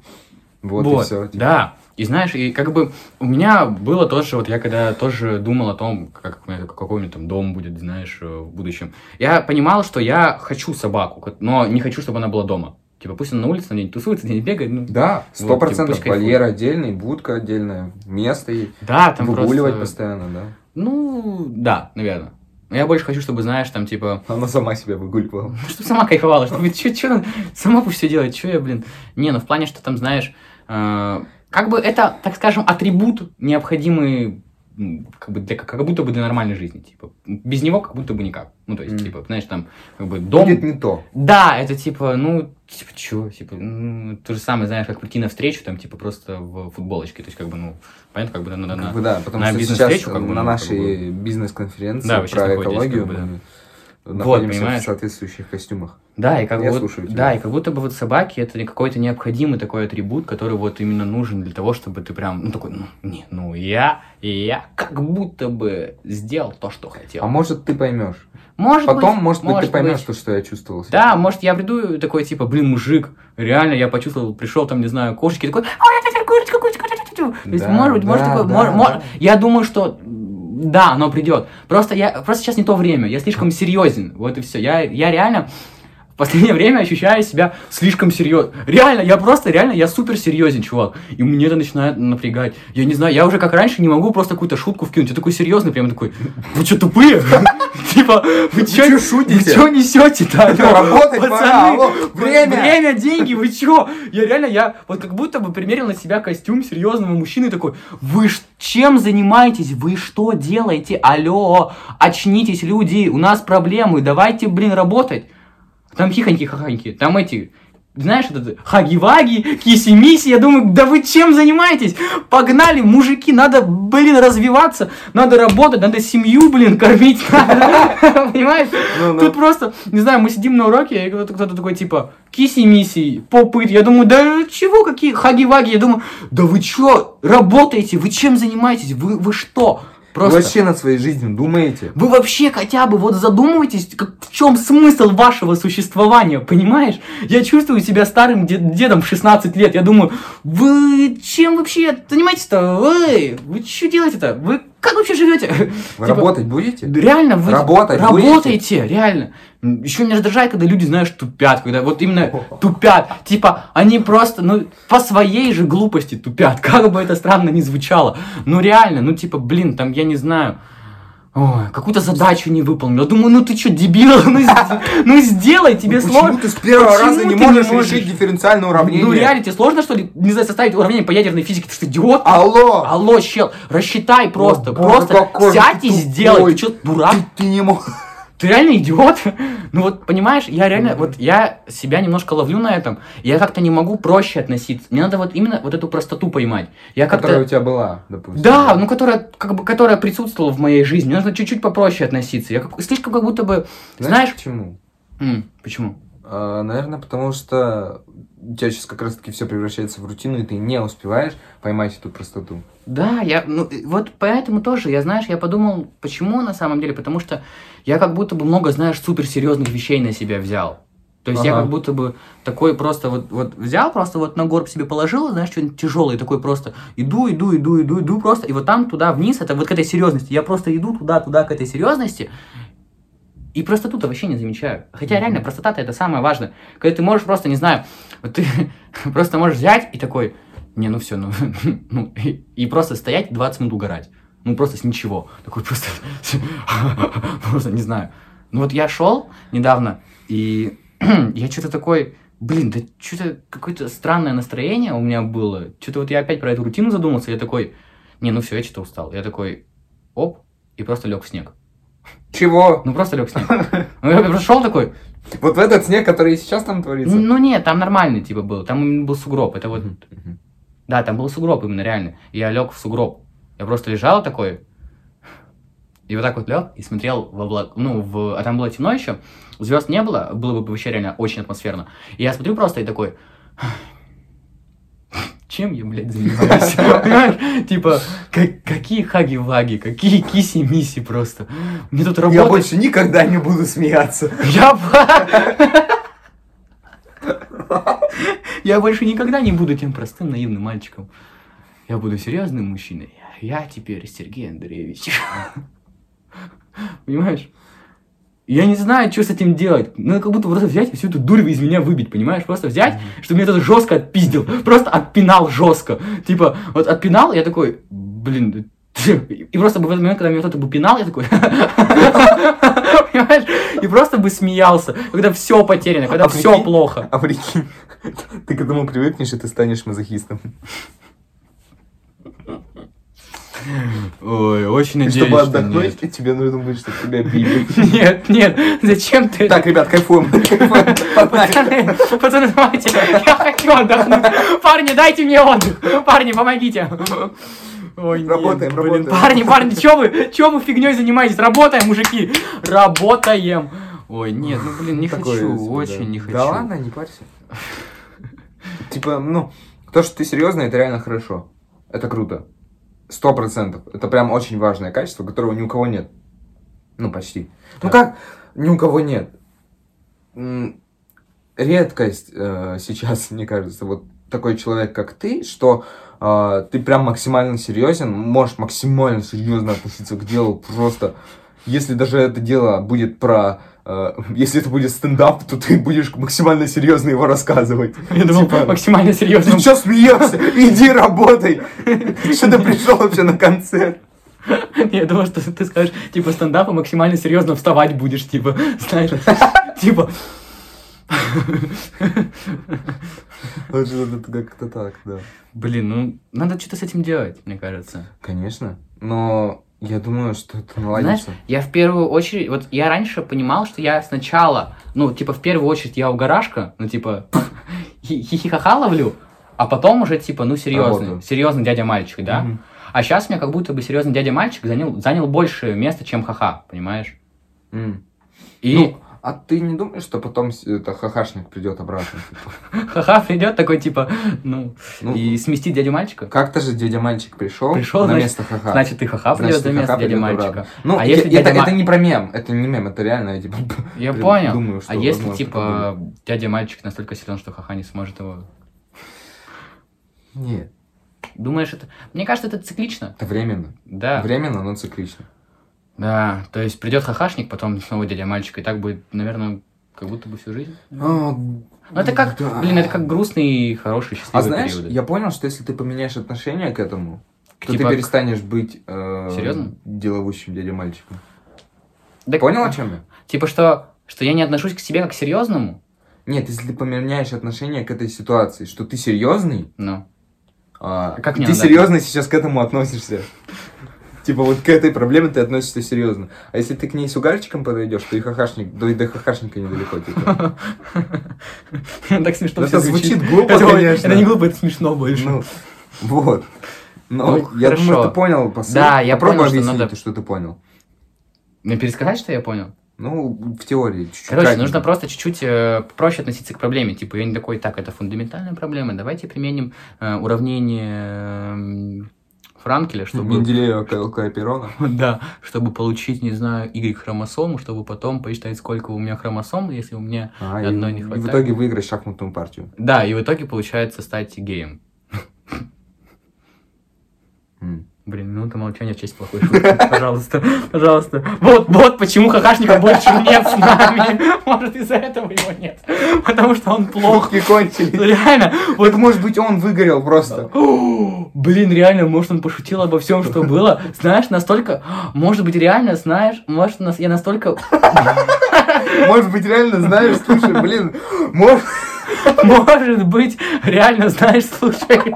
Вот, и все. Да. И знаешь, и как бы у меня было тоже, вот я когда тоже думал о том, как у меня какой у меня там дом будет, знаешь, э, в будущем, я понимал, что я хочу собаку, но не хочу, чтобы она была дома. Типа, пусть он на улице где-нибудь тусуется, где-нибудь бегает, ну, Да, Вот, сто типа, процентов. кайфует. Вольер отдельный, будка отдельная, место и да, там выгуливать просто... постоянно, да. Ну, да, наверное. Но я больше хочу, чтобы, знаешь, там, типа, Она сама себя выгуливала. (laughs) чтобы сама кайфовала, чтобы чё, чё, сама пусть все делает, что я, блин. Не, ну в плане, что там, знаешь, э, как бы это, так скажем, атрибут необходимый, как бы для, как будто бы для нормальной жизни, типа. Без него как будто бы никак. Ну, то есть, Мгм. типа, знаешь, там, как бы дом... Будет не то. Да, это типа, ну, типа, чё, типа, ну, то же самое, знаешь, как прийти на встречу, там, типа, просто в футболочке, то есть, как бы, ну, понятно, как бы, на, на, Как бы да, потому на что сейчас бизнес-встречу, как бы, на ну, нашей как бизнес-конференции Да, вы сейчас про экологию как бы, да. Вот, находимся понимаешь? в соответствующих костюмах. Да, и как Я вот, тебя. да, и как будто бы вот собаки это какой-то необходимый такой атрибут, который вот именно нужен для того, чтобы ты прям, ну такой, ну, не, ну я, я как будто бы сделал то, что хотел. А может ты поймешь. может Потом, быть, может быть, ты поймешь быть. то, что я чувствовал. Да, может, я приду такой, типа, блин, мужик, реально, я почувствовал, пришел там, не знаю, кошечки, такой, «Ой, курочка, курочка, тю-тю-тю». То есть, Да, может быть, может, да, такое, да, мор- мор- да. я думаю, что да, оно придет. Просто я, просто сейчас не то время, я слишком серьезен, вот и все. Я, я реально в последнее время ощущаю себя слишком серьезно. Реально, я просто, реально, я супер серьезен, чувак. И мне это начинает напрягать. Я не знаю, я уже как раньше не могу просто какую-то шутку вкинуть. Я такой серьезный, прям такой, вы что, тупые? (laughs) Типа, вы что шутите? Вы что Работать пора, пацаны? время! Время, деньги, вы чё? Я реально, я вот как будто бы примерил на себя костюм серьезного мужчины такой, вы чем занимаетесь? Вы что делаете? Алло, очнитесь, люди, у нас проблемы, давайте, блин, работать. Там хихоньки-хахоньки, там эти, знаешь, этот хаги-ваги, киси-миси, я думаю, да вы чем занимаетесь? Погнали, мужики, надо, блин, развиваться, надо работать, надо семью, блин, кормить, (laughs) понимаешь? Ну-ну. Тут просто, не знаю, мы сидим на уроке, и кто-то кто-то такой, типа, киси-миси, попыт, я думаю, да чего, какие хаги-ваги, я думаю, да вы чё, работаете, вы чем занимаетесь, вы, вы что? Вы Просто... вообще над своей жизнью думаете? Вы вообще хотя бы вот задумываетесь, как, в чем смысл вашего существования, понимаешь? Я чувствую себя старым дед- дедом в 16 лет. Я думаю, вы чем вообще занимаетесь-то? Вы, вы что делаете-то? Вы как вообще живете? Вы Типа, работать будете? Реально, вы Работать работаете, реально. Еще меня раздражает, когда люди, знаешь, тупят, когда вот именно (laughs) тупят. Типа, они просто, ну, по своей же глупости тупят, (laughs) как бы это странно ни звучало. Ну, реально, ну, типа, блин, там, я не знаю, Ой, какую-то задачу не выполнил. Я думаю, ну ты что, дебил? (laughs) Ну, ну сделай, тебе Ну, сложно. Почему ты с первого Почему раза не ты не можешь можешь? решить дифференциальное уравнение? Ну реально, тебе сложно, что ли, не знаю, составить уравнение по ядерной физике? Ты что, идиот? Алло! Алло, чел, рассчитай просто, боже, просто сядь и сделай. Ты что, дурак? Ты, ты не мог... (laughs) Ты реально идиот? (laughs) Ну вот, понимаешь, я реально, вот я себя немножко ловлю на этом, я как-то не могу проще относиться. Мне надо вот именно вот эту простоту поймать. Я Которая у тебя была, допустим. Да, ну которая, как бы, которая присутствовала в моей жизни. Мне нужно чуть-чуть попроще относиться. Я как, слишком как будто бы, знаешь... почему? М, почему? А, наверное, потому что у тебя сейчас как раз-таки все превращается в рутину, и ты не успеваешь поймать эту простоту. Да, я, ну, вот поэтому тоже, я, знаешь, я подумал, почему на самом деле, потому что я как будто бы много, знаешь, суперсерьезных вещей на себя взял. То есть я Ага. как будто бы такой просто вот, вот взял, просто вот на горб себе положил, знаешь, что-нибудь тяжелое, такой просто иду, иду, иду, иду, иду просто, и вот там туда вниз, это вот к этой серьезности, я просто иду туда, туда, к этой серьезности, и простоту-то вообще не замечаю. Хотя реально, простота-то это самое важное. Когда ты можешь просто, не знаю, вот ты (laughs) просто можешь взять и такой, не, ну все, ну, (laughs) ну и, и просто стоять 20 минут угорать. Ну просто с ничего. Такой просто, (laughs) просто не знаю. Ну вот я шел недавно, и (clears throat) я что-то такой, блин, да что-то какое-то странное настроение у меня было. Что-то вот я опять про эту рутину задумался, я такой, не, ну все, я что-то устал. Я такой, оп, и просто лег в снег. Чего? Ну просто лег в снег. (laughs) Ну, я просто шел такой, Вот в этот снег, который и сейчас там творится? ну нет, там нормальный типа был, там был сугроб, это вот, да, там был сугроб именно реально. Я лег в сугроб. Я просто лежал такой, и вот так вот лег и смотрел в облак, ну, в, а там было темно еще, звезд не было, было бы вообще реально очень атмосферно. И я смотрю просто и такой, чем я, блядь, занимаюсь? (laughs) Понимаешь? Типа, как- какие хаги-ваги, какие киси-миси просто. Мне тут Я работать... больше никогда не буду смеяться. Я... Я больше никогда не буду тем простым наивным мальчиком. Я буду серьезным мужчиной. Я теперь Сергей Андреевич. Понимаешь? Я не знаю, что с этим делать. Надо как будто просто взять и всю эту дурь из меня выбить, понимаешь? Просто взять, чтобы меня кто-то жестко отпиздил. Просто отпинал жестко. Типа, вот отпинал, я такой, блин, и просто бы в этот момент, когда меня кто-то бы пинал, я такой... Понимаешь? И просто бы смеялся, когда все потеряно, когда А все плохо. А прикинь, ты к этому привыкнешь, и ты станешь мазохистом. Ой, очень надеюсь, чтобы что отдохнуть, тебе нужно будет, чтобы тебя (laughs) били. нет. Нет, нет, зачем ты... Так, ребят, кайфуем. Пацаны, пацаны, давайте, я хочу отдохнуть. Парни, дайте мне отдых. Парни, помогите. Ой, нет, Работаем, блин, работаем. Парни, парни, чё вы, чё вы фигней занимаетесь? Работаем, мужики, работаем. Ой, нет, ну блин, не Такое хочу, себе, очень да. не хочу. Да ладно, не парься. Типа, ну, то, что ты серьезный, это реально хорошо. Это круто. Сто процентов. Это прям очень важное качество, которого ни у кого нет. Ну, почти. Ну Да. как ни у кого нет? Редкость э, (laughs) сейчас, мне кажется, вот такой человек, как ты, что э, ты прям максимально серьезен, можешь максимально серьезно относиться к делу, просто если даже это дело будет про... э, если это будет стендап, то ты будешь максимально серьезно его рассказывать. Я думал, Типа, максимально серьезно. Ты что смеешься? Иди работай! Что ты пришел вообще на концерт? Я думал, что ты скажешь, типа, стендапа максимально серьезно вставать будешь, типа, знаешь, типа, как-то так, да. блин, ну, надо что-то с этим делать, мне кажется. Конечно. Но я думаю, что это Знаешь, наладится. я в первую очередь, вот я раньше понимал, что я сначала, ну, типа, в первую очередь я угарашка, ну, типа, (laughs) хи- хихихаха ловлю, а потом уже, типа, ну, серьезный, Работаю. серьезный дядя-мальчик, да? Мгм. А сейчас у меня как будто бы серьезный дядя-мальчик занял, занял больше места, чем ха-ха, понимаешь? М. И Ну, а ты не думаешь, что потом это хахашник придет обратно? типа? ха-ха придет такой, типа, ну, Ну, и сместит дядю-мальчика. Как-то же дядя мальчик пришел, на место хаха. Значит, и ха-ха придет и место дядя-мальчика. обратно. Ну, А это, дядя не про мем, это не мем, это реально, я типа... (laughs) Я понял. А если, типа, дядя-мальчик настолько силен, что ха-ха не сможет его... Нет, Думаешь, это... Мне кажется, это циклично. это временно. Да. Временно, но циклично. Да, то есть придет хахашник, потом снова дядя-мальчик, и так будет, наверное, как будто бы всю жизнь. Ну, это как, да. блин, это как грустный, хороший, А счастливый знаешь, периоды. я понял, что если ты поменяешь отношение к этому, то Типа ты к- перестанешь быть э, Серьезно? деловущим дядя-мальчиком. Да- Понял, о чем я? Типа что, что я не отношусь к себе как к серьезному? Нет, если ты поменяешь отношение к этой ситуации, что ты серьезный, Ну. а, Как ты надо серьезно сейчас к этому относишься. Типа вот к этой проблеме ты относишься серьезно. А если ты к ней с угарчиком подойдешь, то и хахашник, до, до хахашника недалеко. Типа. (laughs) Так смешно Ну, это звучит глупо, конечно. Это не глупо, это смешно больше. Ну, вот. Но Ну, я хорошо. думаю, ты понял посыл. Да, я Попробуй понял, что надо- что ты понял. Мне пересказать, что я понял? Ну, в теории, чуть-чуть. Короче, кратенько. нужно просто чуть-чуть э, проще относиться к проблеме. Типа, я не такой, так, это фундаментальная проблема, давайте применим э, уравнение эм, Франкеля, чтобы... Менделеева КЛК Перона. (laughs) Да, чтобы получить, не знаю, Y-хромосому, чтобы потом посчитать, сколько у меня хромосом, если у меня... А, и, Одной не и в хватает. итоге выиграть шахматную партию. Да, и в итоге получается стать геем. Блин, минута молчания в честь плохой шутки. Пожалуйста, (laughs) пожалуйста. Вот, вот почему хахашника больше нет с нами. (laughs) Может, из-за этого его нет. Потому что он плох. Шутки кончились. Ну, Реально, вот может быть, он выгорел просто. (gasps) Блин, реально, может, он пошутил обо всем, что было. Знаешь, настолько... Может быть, реально, знаешь, может, нас- я настолько... (laughs) Может быть, реально, знаешь, слушай, блин, может... Может быть, реально, знаешь, слушай...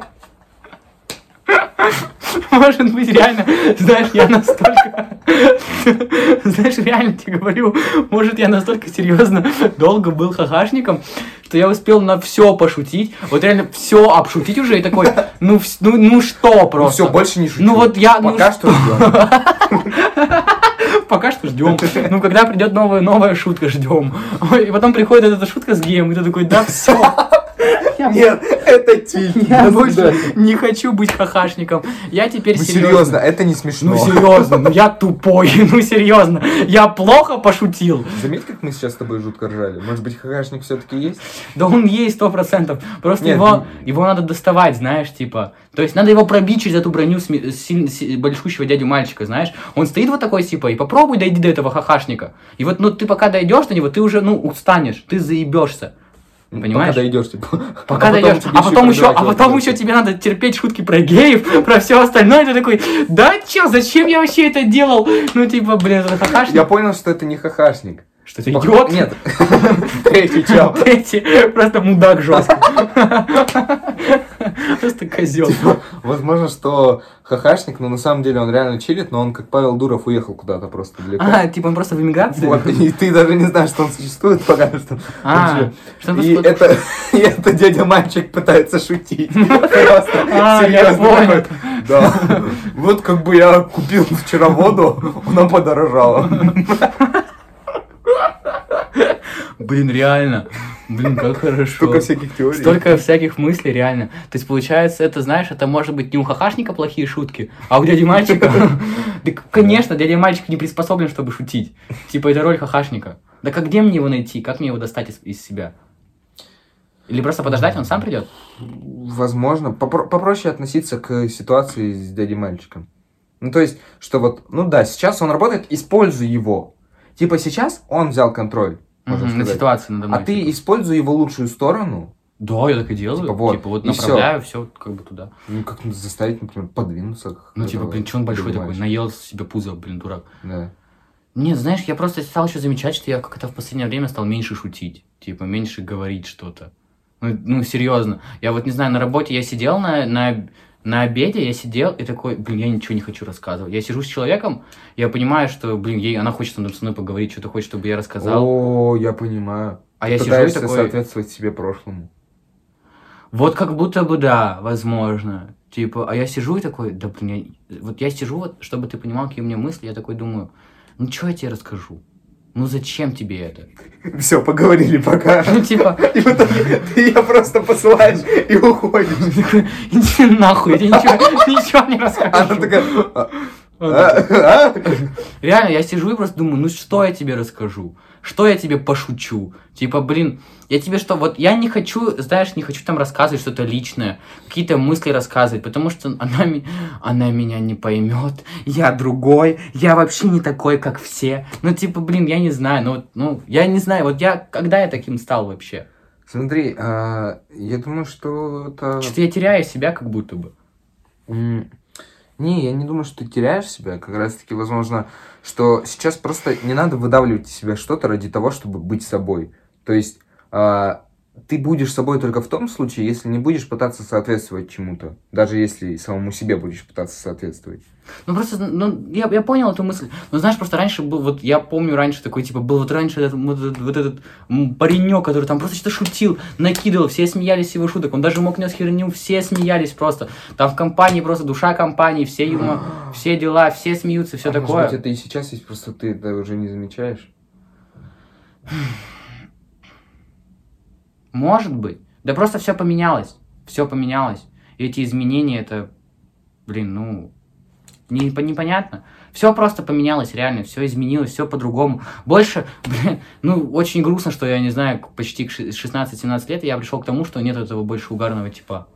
(laughs) Может быть, реально, знаешь, я настолько... (laughs) Знаешь, реально тебе говорю, может, я настолько серьезно долго был хахашником, что я успел на все пошутить, вот реально все обшутить уже, и такой, ну, ну, ну что Ну просто. все, больше не шучу. Ну вот я, ну Пока что ждем. (laughs) Пока что ждем. Ну, когда придет новая, новая шутка, ждем. И потом приходит эта шутка с геем, и ты такой, да, все. Я Нет, это тиль. (laughs) Я До больше не хочу быть хахашником. Я теперь Ну серьезно. серьезно, это не смешно. Ну серьезно, ну я тупой, (laughs) ну серьезно. Я плохо пошутил. Заметь, как мы сейчас с тобой жутко ржали. Может быть, хахашник все-таки есть? Да он есть сто процентов. Просто Нет, его, ну- его надо доставать, знаешь, типа. То есть надо его пробить через эту броню сми- си- большущего дядю мальчика, знаешь. Он стоит вот такой, типа, и попробуй дойди до этого хахашника. И вот, ну, ты пока дойдешь до него, ты уже, ну, устанешь, ты заебешься. Понимаешь? Пока дойдешь, типа. Пока А потом дойдешь, а потом еще, а потом еще тебе надо терпеть шутки про геев, (laughs) про все остальное. Ты такой, да чё, зачем я вообще это делал? Ну, типа, блин, это хахашник. Я понял, что это не хахашник. Что ты Типа, идиот? Нет. (laughs) Третий чел. Третий, просто мудак жестко. (laughs) Просто козел. Возможно, что хахашник, но на самом деле он реально чилит, но он, как Павел Дуров, уехал куда-то просто далеко. А, типа он просто в эмиграции? Вот, и ты даже не знаешь, что он существует пока что. А, что И это, (laughs) и это дядя мальчик пытается шутить. Просто А, серьезно Да. Вот как бы я купил вчера воду, она подорожала. Блин, реально. Блин, как хорошо. Столько всяких теорий. Столько всяких мыслей, реально. То есть, получается, это, знаешь, это может быть не у хахашника плохие шутки, а у дяди мальчика. (laughs) Да, конечно, дядя мальчик не приспособлен, чтобы шутить. Типа, это роль хахашника. Да как где мне его найти? Как мне его достать из, из себя? Или просто подождать, он сам придет? Возможно. Попро- попроще относиться к ситуации с дядей мальчиком. Ну, то есть, что вот, ну да, сейчас он работает, используй его. Типа сейчас он взял контроль, можно Мгм, на ситуации надо А мной. ты используй его лучшую сторону, Да, я так и делаю. Типа, вот, Типа, вот и направляю все как бы туда. ну, как заставить, например, подвинуться. Ну, типа, блин, что он большой такой? Наел себе пузо, блин, дурак. Да. Нет, знаешь, я просто стал еще замечать, что я как-то в последнее время стал меньше шутить. Типа, меньше говорить что-то. Ну, ну, серьезно. Я вот не знаю, на работе я сидел на, на, на обеде, я сидел и такой, блин, я ничего не хочу рассказывать. Я сижу с человеком, я понимаю, что, блин, ей, она хочет со мной поговорить, что-то хочет, чтобы я рассказал. О, я понимаю. а я сижу и такой, соответствовать себе прошлому. вот как будто бы да, возможно. Типа, а я сижу и такой, да, блин, я... вот я сижу, вот, чтобы ты понимал, какие у меня мысли, я такой думаю, ну, что я тебе расскажу? Ну, зачем тебе это? Все, поговорили пока. Ну, типа, И в итоге ты ее просто посылаешь и уходишь. Иди нахуй, я ничего, ничего не Она расскажу. такая, а, а, а? Реально, я сижу и просто думаю, ну что я тебе расскажу? Что я тебе пошучу? Типа, блин, я тебе что, вот я не хочу, знаешь, не хочу там рассказывать что-то личное, какие-то мысли рассказывать, потому что она, она меня не поймет, я другой, я вообще не такой, как все. Ну, типа, блин, я не знаю, ну, ну, я не знаю, вот я, когда я таким стал вообще? Смотри, а, я думаю, что это... Что-то я теряю себя как будто бы. М, Не, я не думаю, что ты теряешь себя. Как раз таки, возможно, что сейчас просто не надо выдавливать из себя что-то ради того, чтобы быть собой. То есть а, ты будешь собой только в том случае, если не будешь пытаться соответствовать чему-то. Даже если самому себе будешь пытаться соответствовать. Ну просто, ну, я, я понял эту мысль. Но знаешь, просто раньше был, вот я помню раньше такой, типа, был вот раньше этот, вот этот, вот этот паренек, который там просто что-то шутил, накидывал, все смеялись его шуток, он даже мог нес херню, все смеялись просто. Там в компании просто душа компании, все ему, (gasps) все дела, все смеются, все А такое. Может быть, это и сейчас есть, просто ты это уже не замечаешь. (sighs) Может быть. Да просто все поменялось. Все поменялось. И эти изменения, это, блин, ну, не, непонятно. Все просто поменялось, реально, все изменилось, все по-другому. Больше, (laughs) блин, ну, очень грустно, что я не знаю, почти к ши- 16-17 лет я пришел к тому, что нет этого больше угарного типа.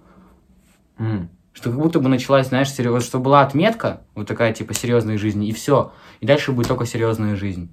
М. Что как будто бы началась, знаешь, серьез... что была отметка, вот такая, типа, серьезной жизни, и все. И дальше будет только серьезная жизнь.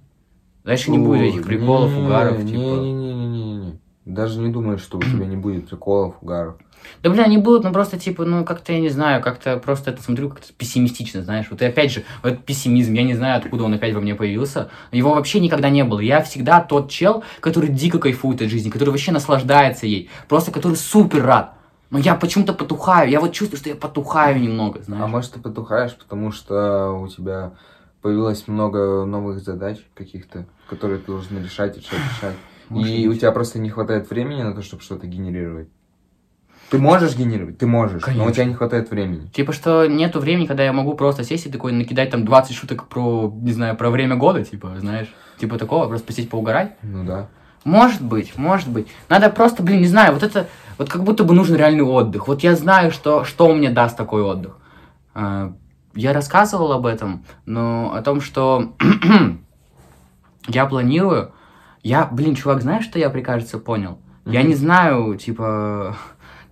Дальше не будет этих приколов, Не, угаров, не, типа. Не, не, не, не, не. Даже не думаю, что у (clears throat) тебя не будет приколов, угаров. Да, бля, они будут, ну просто типа, ну как-то, я не знаю, как-то просто это смотрю как-то пессимистично, знаешь. Вот и опять же, вот пессимизм, я не знаю, откуда он опять во мне появился. Его вообще никогда не было. Я всегда тот чел, который дико кайфует от жизни, который вообще наслаждается ей. Просто который супер рад. Но я почему-то потухаю. Я вот чувствую, что я потухаю немного, знаешь. А может, ты потухаешь, потому что у тебя появилось много новых задач каких-то, которые ты должен решать, решать, решать. И у тебя просто не хватает времени на то, чтобы что-то генерировать. Ты можешь генерировать, ты можешь, но Конечно. у тебя не хватает времени. Типа, что нету времени, когда я могу просто сесть и такой накидать там 20 шуток про, не знаю, про время года, типа, знаешь. Типа такого, просто посидеть поугарать. Ну да. Может быть, может быть. Надо просто, блин, не знаю, вот это, вот Вот как будто бы нужен реальный отдых. Вот я знаю, что, что мне даст такой отдых. А, Я рассказывал об этом, но о том, что (clears throat) я планирую... Я, блин, чувак, знаешь, что я, прикажется, понял? Я Мгм. не знаю, типа,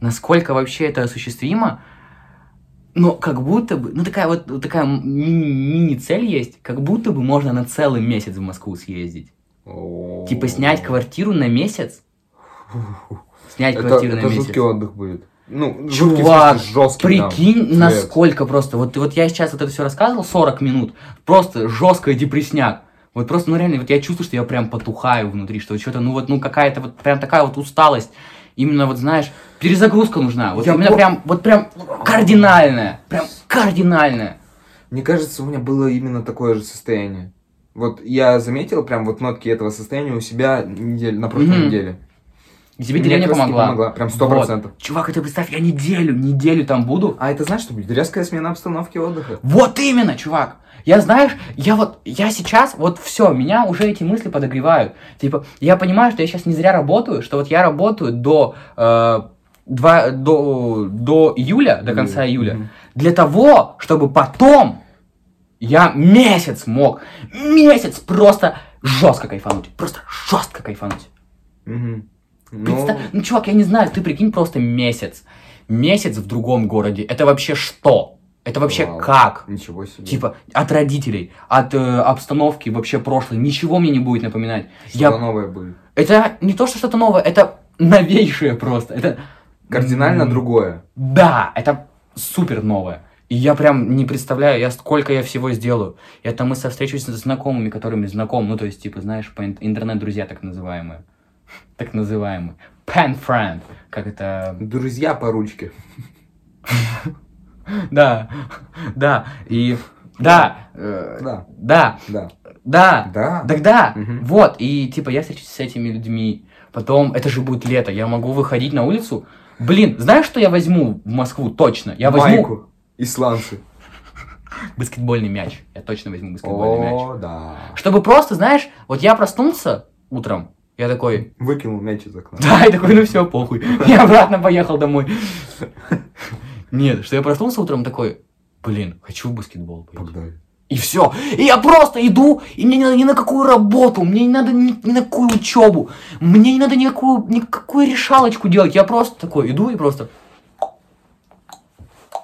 насколько вообще это осуществимо, но как будто бы, ну такая вот вот такая мини-цель есть, как будто бы можно на целый месяц в Москву съездить. Типа снять квартиру на месяц. Снять Это, квартиру это на месяц. жуткий отдых будет. Ну, Чувак, смысле, жесткий. Прикинь, да. насколько просто. Вот, вот я сейчас вот это все рассказывал 40 минут. Просто жесткая депресняк. Вот просто, ну реально, вот я чувствую, что я прям потухаю внутри, что что-то, ну вот, ну какая-то вот прям такая вот усталость. Именно вот, знаешь, перезагрузка нужна. Вот Я у меня по- прям, вот прям кардинальная. Прям кардинальная. Мне кажется, у меня было именно такое же состояние. Вот я заметил прям вот нотки этого состояния у себя недель, на прошлой Мгм. неделе. И тебе деревня помогла. помогла, прям сто Вот. процентов. Чувак, ты представь, я неделю, неделю там буду. А это знаешь, что будет? Резкая смена обстановки отдыха. Вот именно, чувак. Я, знаешь, я вот, я сейчас, вот все, меня уже эти мысли подогревают. Типа, я понимаю, что я сейчас не зря работаю, что вот я работаю до, э, два, до, до июля, до конца июля, для того, чтобы потом я месяц мог, месяц просто жестко кайфануть, просто жестко кайфануть. Мгм. Ну, ну, чувак, я не знаю, ты прикинь просто месяц. Месяц в другом городе. Это вообще что? Это вообще Вау. как? ничего себе. Типа, от родителей, от э, обстановки вообще прошлой, ничего мне не будет напоминать. Что-то Я... новое будет. Это не то, что что-то новое, это новейшее просто. Это... Кардинально М, другое. Да, это супер новое. И я прям не представляю, я сколько я всего сделаю. Это мы со встречусь с знакомыми, которыми знаком, ну то есть, типа, знаешь, по ин- интернет-друзья так называемые. Так называемые. Pen friend, как это... Друзья по ручке. (laughs) (laughs) Да, (laughs) да, и... Да, Да, да, да. да, Да. Так да, Мгм. вот, и типа я встречусь с этими людьми, потом, это же будет лето, я могу выходить на улицу. Блин, знаешь, что я возьму в Москву точно? Я возьму Майку и сланцы. (laughs) баскетбольный мяч, я точно возьму баскетбольный мяч. О, да. Чтобы просто, знаешь, вот я проснулся утром, я такой, Выкинул мяч из окна. да, и такой, ну все, похуй, я обратно поехал домой. Нет, что я проснулся утром такой, блин, хочу в баскетбол поиграть. Погнали. И все. И я просто иду, и мне не надо ни на какую работу, мне не надо ни, ни на какую учебу, мне не надо никакую, никакую решалочку делать. Я просто такой иду и просто...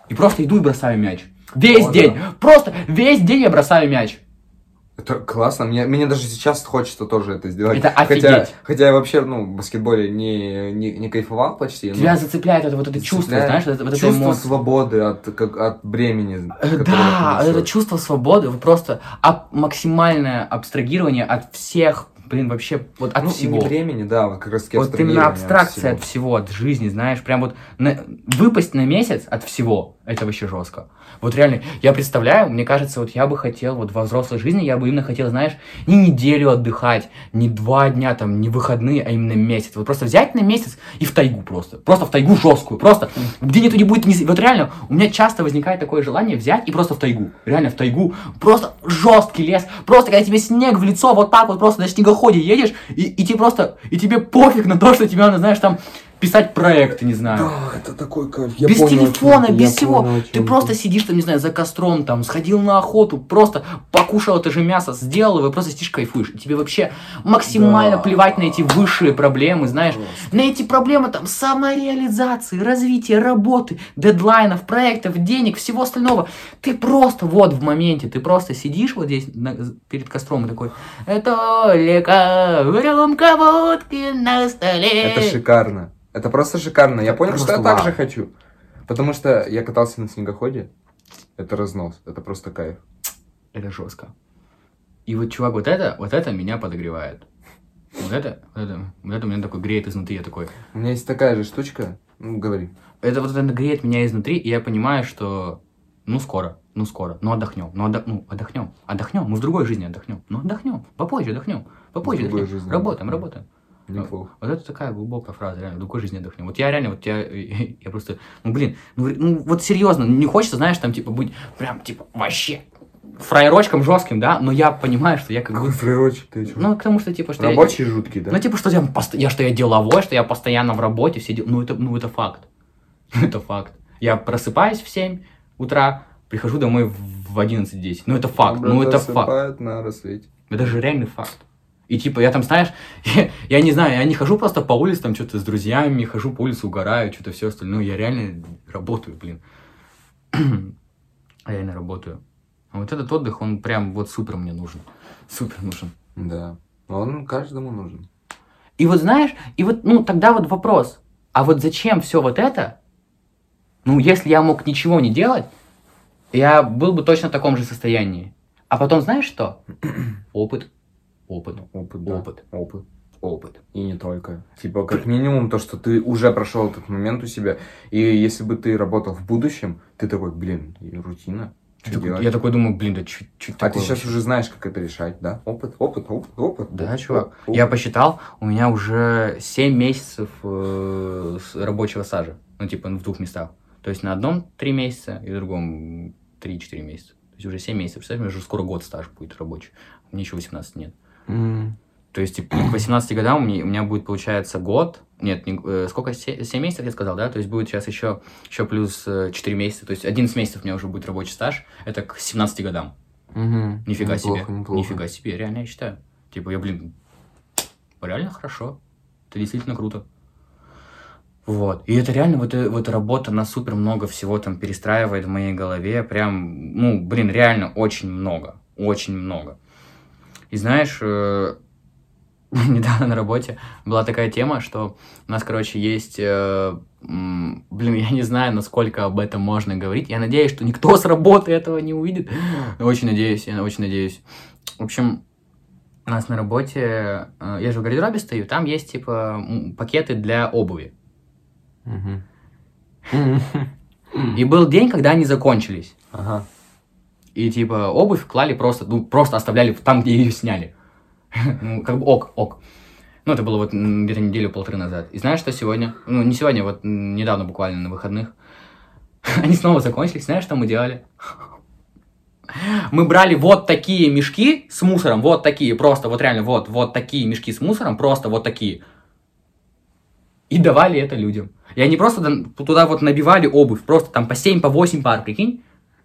И просто иду и бросаю мяч. Весь О, день. да. Просто весь день я бросаю мяч. Это классно. Мне, мне даже сейчас хочется тоже это сделать. Это хотя, офигеть. хотя я вообще, ну, в баскетболе не, не, не кайфовал почти. но Тебя зацепляет это вот это чувство, знаешь, вот, вот чувство эмоция. свободы от, как, от бремени. Э, Да, это чувство свободы, вы просто аб- максимальное абстрагирование от всех, блин, вообще вот от ну, всего. не бремени, да, вот как раз таки Вот именно от абстракция от всего. всего, от жизни, знаешь, прям вот на- выпасть на месяц от всего, это вообще жестко. Вот реально, я представляю, мне кажется, вот я бы хотел, вот во взрослой жизни я бы именно хотел, знаешь, не неделю отдыхать, не два дня там, не выходные, а именно месяц. Вот просто взять на месяц и в тайгу просто. Просто в тайгу жесткую. Просто где никто не будет... ни- Вот реально, у меня часто возникает такое желание взять и просто в тайгу. Реально в тайгу. Просто жесткий лес. Просто когда тебе снег в лицо, вот так вот просто на снегоходе едешь, и, и тебе просто... И тебе пофиг на то, что надо, знаешь, там писать проекты, не знаю. Да, это такой кайф. без телефона, без всего. Ты просто сидишь там, не знаю, за костром, там, сходил на охоту, просто покушал это же мясо, сделал его, просто сидишь, кайфуешь. И тебе вообще максимально Да. плевать на эти высшие проблемы, знаешь. Просто. На эти проблемы там самореализации, развития работы, дедлайнов, проектов, денег, всего остального. Ты просто вот в моменте, ты просто сидишь вот здесь на- перед костром и такой, это Лика, рюмка водки на столе. Это шикарно. Это просто шикарно. Я понял, что я так вау. же хочу. Потому что я катался на снегоходе. Это разнос. Это просто кайф. Это жестко. И вот, чувак, вот это, вот это меня подогревает. Вот это, вот это, вот это меня такой греет изнутри, я такой. У меня есть такая же штучка. Ну, говори. Это вот это греет меня изнутри, и я понимаю, что ну скоро, ну скоро, ну отдохнем, ну, отдох, ну отдохнем, отдохнем, мы в другой жизни отдохнем, ну отдохнем, попозже отдохнем, попозже отдохнем. жизни работаем, отдохнем. Неплохо. Вот это такая глубокая фраза, реально, другой жизни отдохнем. Вот я реально, вот я, (laughs) я просто, ну блин, ну, ну вот серьезно, не хочется, знаешь, там типа быть прям типа вообще фраерочком жестким, да, но я понимаю, что я как Какой бы... фрейрочек ты чё? Ну, к тому, что типа, что я... Рабочий жуткий, да? Ну, типа, что я, пост- я, что я деловой, что я постоянно в работе, все дел- Ну, это, ну, это факт. (laughs) это факт. Я просыпаюсь в 7 утра, прихожу домой в в 11-10. Ну, это факт. Ну, это факт. На рассвете. Это же реальный факт. И типа, я там, знаешь, я, (laughs) я не знаю, я не хожу просто по улице, там что-то с друзьями, хожу по улице, угораю, что-то все остальное. Я реально работаю, блин. (clears throat) Я реально работаю. А вот этот отдых, он прям вот супер мне нужен. Супер нужен. Да. Он каждому нужен. И вот знаешь, и вот, ну, тогда вот вопрос, а вот зачем все вот это? Ну, если я мог ничего не делать, я был бы точно в таком же состоянии. А потом знаешь что? (clears throat) Опыт. Опыт. Опыт, да. Опыт. Опыт. Опыт. И не только. Типа, как минимум, то, что ты уже прошел этот момент у себя. И если бы ты работал в будущем, ты такой, блин, рутина. Я Что я такой думаю, блин, да чуть чуть А ты сейчас уже знаешь, как это решать, да? Опыт, опыт, опыт, опыт. Да, опыт, чувак. опыт. Я посчитал, у меня уже 7 месяцев э, рабочего стажа. Ну, типа, в двух местах. То есть на одном 3 месяца и в другом 3-4 месяца. То есть уже 7 месяцев. Представь, у меня уже скоро год стаж будет рабочий. Мне еще 18 нет. М, То есть, типа, к 18 годам у меня, у меня будет, получается, год. Нет, не- э, сколько? 7 месяцев я сказал, да? То есть будет сейчас еще, еще плюс э, 4 месяца. То есть 11 месяцев у меня уже будет рабочий стаж. Это к 17 годам. мгм. Нифига Неплохо, себе. неплохо. Нифига себе, реально я считаю. Типа, я, блин, реально хорошо. Это действительно круто. Вот. И это реально, вот, э- вот работа на супер много всего там перестраивает в моей голове. Прям, ну, блин, реально очень много. Очень много. И знаешь, э, (laughs) недавно на работе была такая тема, что у нас, короче, есть... э, блин, я не знаю, насколько об этом можно говорить. Я надеюсь, что никто с работы этого не увидит. Очень надеюсь, я очень надеюсь. В общем, у нас на работе, э, я же в гардеробе стою, там есть, типа, пакеты для обуви. И был день, когда они закончились. Ага. И, типа, обувь клали просто, ну, просто оставляли там, где ее сняли. (laughs) Ну, как бы ок, ок. Ну, это было вот где-то неделю-полторы назад. И знаешь, что сегодня? Ну, не сегодня, вот недавно буквально на выходных. (laughs) Они снова закончились. Знаешь, что мы делали? Мы брали вот такие мешки с мусором, вот такие, просто, вот реально, вот, вот такие мешки с мусором, просто вот такие. И давали это людям. И они просто туда вот набивали обувь, просто там по 7, по 8 пар, прикинь.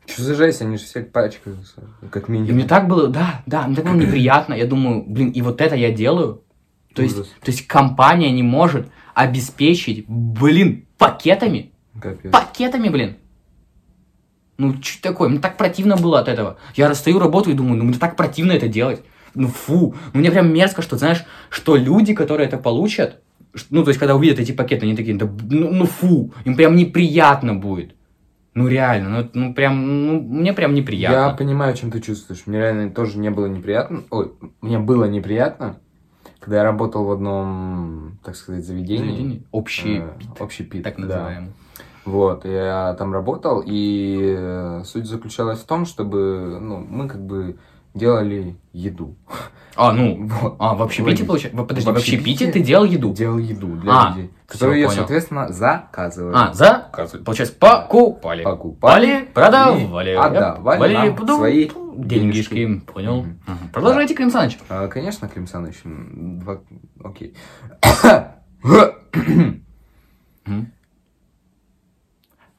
Что за жесть, они же все пачкаются, как И минимум. мне так было, да, да, мне так было неприятно. Я думаю, блин, и вот это я делаю. То есть, то есть компания не может обеспечить, блин, пакетами, Капец. пакетами, блин. Ну, что такое? Мне так противно было от этого. Я расстаю работу и думаю, ну, мне так противно это делать. Ну, фу. Ну, мне прям мерзко, что, знаешь, что люди, которые это получат, ну, то есть, когда увидят эти пакеты, они такие, да, ну, ну, фу, им прям неприятно будет. Ну, реально, ну, ну, прям, ну, мне прям Я неприятно. понимаю, чем ты чувствуешь. Мне реально тоже не было неприятно. Ой, мне было неприятно, когда я работал в одном, так сказать, заведении. Заведение. Общий Э, общий пит, так да. называемый. Вот, я там работал, и э, суть заключалась в том, чтобы, ну, мы как бы делали еду. А, ну, Вот. а, в общепите, получается? Подожди, В общепите ты делал еду? Делал еду для А, людей, которые, понял. соответственно, заказывали. А, за, получается, покупали. Покупали продавали. отдавали нам потом свои денежки. денежки. Понял. Мгм. Мгм. Продолжайте, Клим Саныч. А, конечно, Клим Саныч, два... окей.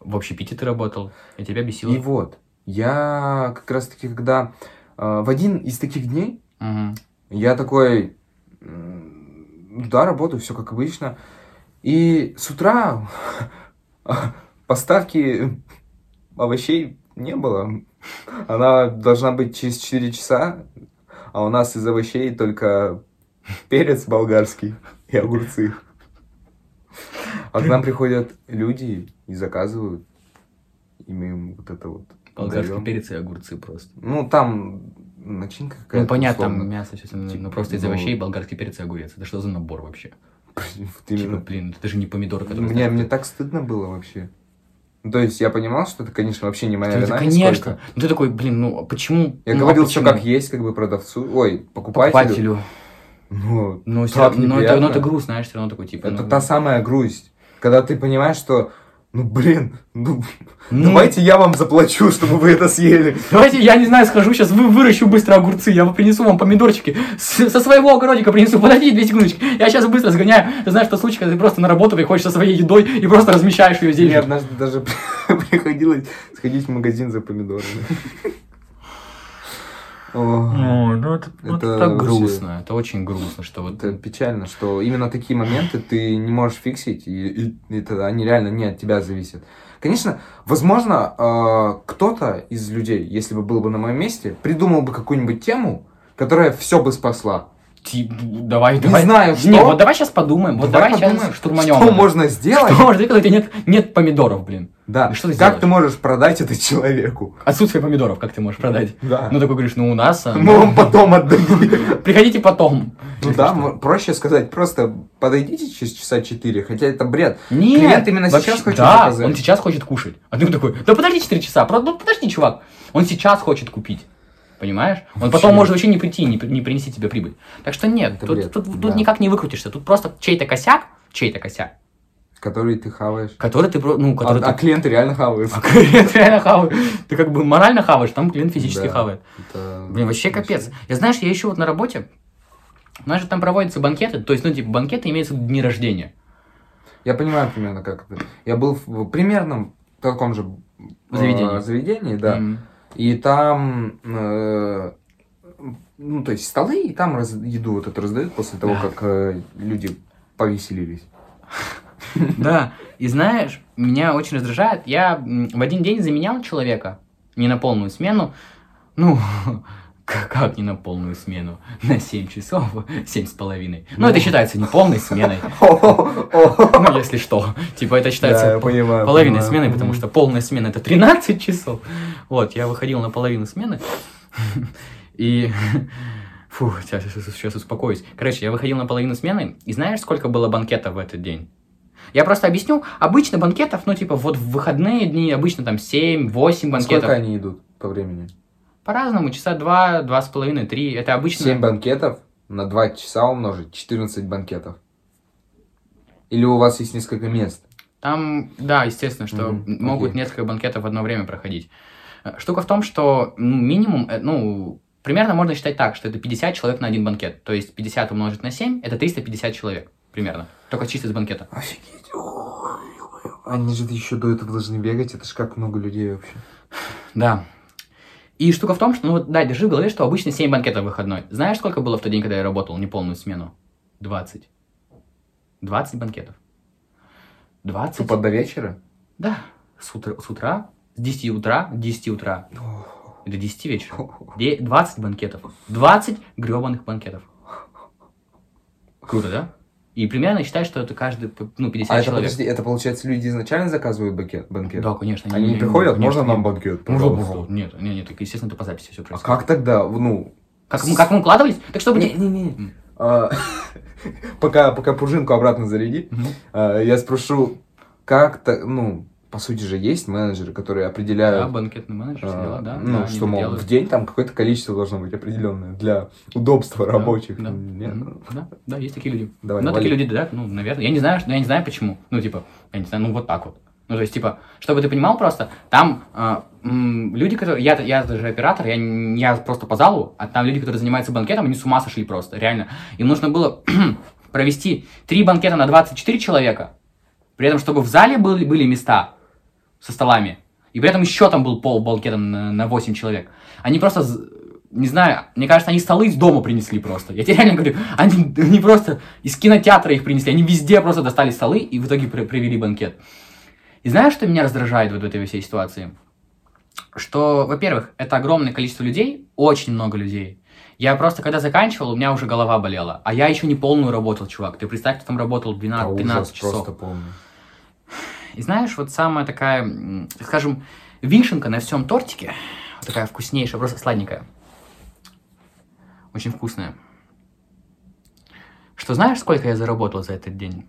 В общепите ты работал, и тебя бесило. И вот, я как раз-таки, когда в один из таких дней Мгм. Я такой, да, работаю, все как обычно. И с утра (laughs) поставки овощей не было. Она должна быть через 4 часа, а у нас из овощей только перец болгарский и огурцы. А к нам приходят люди и заказывают, и мы им вот это вот Болгарский даем. перец и огурцы просто. Ну, там начинка какая-то. Ну, понятно, там мясо, все остальное, Типа, но просто из ну, овощей болгарский перец и огурец. Это что за набор вообще? Типа, блин, это же не помидоры, которые... Мне, мне так стыдно было вообще. Ну, То есть я понимал, что это, конечно, вообще не моя Это, вина. конечно. нисколько. Ну, ты такой, блин, ну, а почему? Я ну, а говорил все почему? как есть, как бы продавцу, ой, покупателю. Покупателю. Ну, Но, равно- но это, но это неприятно. груз, знаешь, все равно такой, типа... Это ну, та самая грусть, когда ты понимаешь, что Ну, блин, ну, Ну, давайте я вам заплачу, чтобы вы это съели. Давайте, я не знаю, схожу сейчас, вы, выращу быстро огурцы, я принесу вам помидорчики, с- со своего огородика принесу, подожди две секундочки, я сейчас быстро сгоняю. Ты знаешь, что случай, когда ты просто на работу приходишь со своей едой и просто размещаешь ее здесь Мне однажды даже (laughs) приходилось сходить в магазин за помидорами. О, ну это, ну, это вообще- грустно, это очень грустно, что вот... Это печально, что именно такие моменты ты не можешь фиксить, и, и- и тогда они реально не от тебя зависят. Конечно, возможно, э, кто-то из людей, если бы был бы на моем месте, придумал бы какую-нибудь тему, которая все бы спасла. Ти- давай, Не давай. знаю, что. Не, вот давай сейчас подумаем, вот давай, сейчас подумаем, штурманем. Что это. можно сделать? Что можно сделать, когда нет, нет помидоров, блин? Да. И что ты как сделаешь? ты можешь продать это человеку? Отсутствие помидоров, как ты можешь продать? Да. Ну, такой говоришь, ну, у нас... а, Мы вам потом отдадим. (laughs) Приходите потом. Ну да, что. проще сказать, просто подойдите через часа четыре, хотя это бред. Нет, Клиент именно сейчас хочет да, заказать. он сейчас хочет кушать. А ты такой, да подожди 4 часа, ну подожди, чувак. Он сейчас хочет купить. Понимаешь? Он Вообще. потом может вообще не прийти, не, не принести тебе прибыль. Так что нет, Это тут, бред, тут, тут да. никак не выкрутишься. Тут просто чей-то косяк, чей-то косяк, Который ты хаваешь. который ты, ну, А, который а ты... клиенты реально хавают. А клиент реально хавает. Ты как бы морально хаваешь, там клиент физически Да. хавает. Это Блин, вообще капец. Я знаешь, я еще вот на работе, у нас же там проводятся банкеты, то есть, ну, типа, банкеты имеются дни рождения. Я понимаю примерно, как это. Я был в примерном таком же э, Заведении. заведении, да. М. И там, э, ну, то есть столы, и там раз- еду вот эту раздают после того, как э, люди повеселились. (laughs) Да, и знаешь, меня очень раздражает, я в один день заменял человека, не на полную смену, ну, (laughs) как не на полную смену, (laughs) на 7 часов, 7 с половиной. Ну, это считается не полной сменой, ну, если что. Типа, это считается половиной смены, потому что полная смена это 13 часов. Вот, я выходил на половину смены, и... Фу, сейчас, сейчас успокоюсь. Короче, я выходил на половину смены, и знаешь, сколько было банкетов в этот день? Я просто объясню. Обычно банкетов, ну, типа, вот в выходные дни обычно там 7-8 банкетов. Сколько они идут по времени? По-разному, часа 2, 2,5, 3. Это обычно... 7 банкетов на 2 часа умножить, 14 банкетов. Или у вас есть несколько мест? Там, да, естественно, что Мгм, могут окей. несколько банкетов в одно время проходить. Э, Штука в том, что ну, минимум, э, ну, примерно можно считать так, что это 50 человек на один банкет. То есть 50 умножить на 7, это 350 человек примерно. Только чисто с банкета. Офигеть. Они же еще до этого должны бегать. Это ж как много людей вообще. Да. И штука в том, что, ну вот, да, держи в голове, что обычно 7 банкетов выходной. Знаешь, сколько было в тот день, когда я работал неполную смену? 20. 20 банкетов. 20? Тупо до вечера? Да. С утра, с утра, с 10 утра, 10 утра до 10 вечера. Де- 20 банкетов. 20 гребаных банкетов. Круто, да? И примерно считай, что это каждый, ну, 50 А это, человек. подожди, это получается, люди изначально заказывают бакет, банкет? Да, конечно. Они не- приходят, конечно, можно нам банкет, Можно, пожалуйста? пожалуйста. Нет, нет, нет, так, естественно, это по записи все А происходит. как тогда, ну... Как, мы, как мы укладывались? Так чтобы... не- Не-не-не. А, (laughs) Пока, пока пружинку обратно заряди, а, я спрошу, как то, ну, по сути же есть менеджеры, которые Да, определяют, банкетный менеджер, а, дела, да. ну, да, что, мол, делают. в день там какое-то количество должно быть определенное для удобства Да, рабочих. Да, Нет? Да, да, есть такие люди. Давай, ну, такие люди, да, ну, наверное. Я не знаю, я не знаю почему. Ну, типа, я не знаю, ну, вот так вот. Ну, то есть, типа, чтобы ты понимал просто, там м, люди, которые... Я, я даже оператор, я, я просто по залу, а там люди, которые занимаются банкетом, они с ума сошли просто, реально. Им нужно было (clears throat) провести три банкета на 24 человека, при этом, чтобы в зале были, были места со столами, и при этом еще там был пол банкета на, на 8 человек. Они просто, не знаю, мне кажется, они столы из дома принесли просто. Я тебе реально говорю, они, они просто из кинотеатра их принесли, они везде просто достали столы и в итоге при- привели банкет. И знаешь, что меня раздражает вот в этой всей ситуации? Что, во-первых, это огромное количество людей, очень много людей. Я просто, когда заканчивал, у меня уже голова болела. А я еще не полную работал, чувак. Ты представь, кто там работал 12, А 15 ужас часов. просто полный. И знаешь, вот самая такая, скажем, вишенка на всем тортике, вот такая вкуснейшая, просто сладенькая. Очень вкусная. Что знаешь, сколько я заработал за этот день?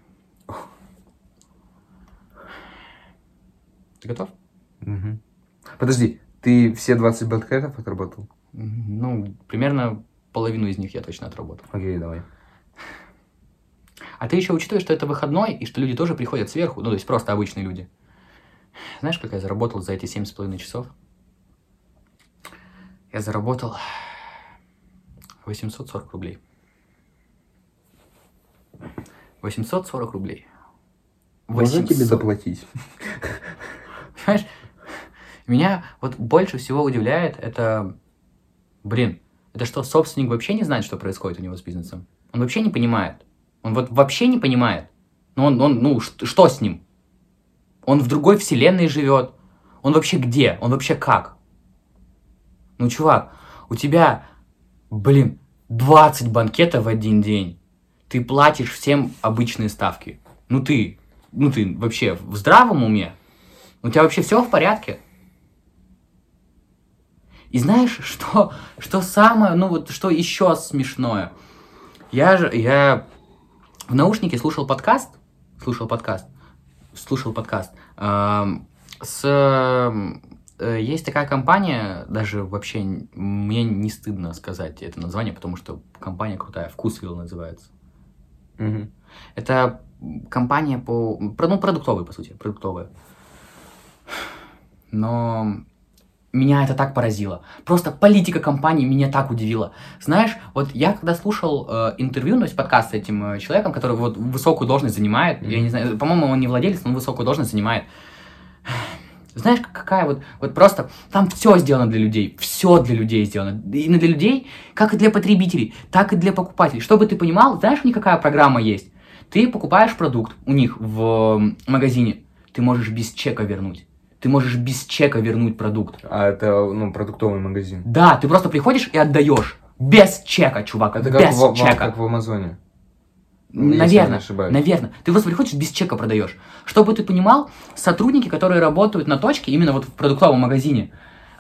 Ты готов? Мгм. Подожди, ты все 20 банкетов отработал? Ну, примерно половину из них я точно отработал. Окей, давай. А ты еще учитываешь, что это выходной, и что люди тоже приходят сверху, ну, то есть просто обычные люди. Знаешь, как я заработал за эти семь с половиной часов? Я заработал 840 рублей. 840 рублей. Можно тебе 800. заплатить? (laughs) Понимаешь, меня вот больше всего удивляет это, блин, это что, собственник вообще не знает, что происходит у него с бизнесом? Он вообще не понимает. Он вот вообще не понимает. Ну, он, он, ну, что с ним? Он в другой вселенной живет. Он вообще где? Он вообще как? Ну, чувак, у тебя, блин, 20 банкетов в один день. Ты платишь всем обычные ставки. Ну ты, ну ты вообще в здравом уме? У тебя вообще все в порядке? И знаешь, (laughs) что, что самое, ну вот, что еще смешное? Я же, я в наушнике слушал подкаст, слушал подкаст, слушал подкаст, эм, с, эм, э, есть такая компания, даже вообще мне не стыдно сказать это название, потому что компания крутая, Вкусвилл называется. Мгм. Это компания по... Ну, продуктовая, по сути, продуктовая. Но меня это так поразило. Просто политика компании меня так удивила. Знаешь, вот я когда слушал э, интервью, ну, есть подкаст с этим э, человеком, который вот высокую должность занимает, я не знаю, по-моему, он не владелец, но он высокую должность занимает. Знаешь, как- какая вот, вот просто, там все сделано для людей, все для людей сделано. И для людей, как и для потребителей, так и для покупателей. Чтобы ты понимал, знаешь, у них какая программа есть? Ты покупаешь продукт у них в магазине, ты можешь без чека вернуть. Ты можешь без чека вернуть продукт. А это, ну, продуктовый магазин. Да, ты просто приходишь и отдаешь. Без чека, чувак, Это как без в, чека. как в Амазоне. Наверное, ошибаюсь. наверное. Ты просто приходишь, без чека продаешь. Чтобы ты понимал, сотрудники, которые работают на точке, именно вот в продуктовом магазине,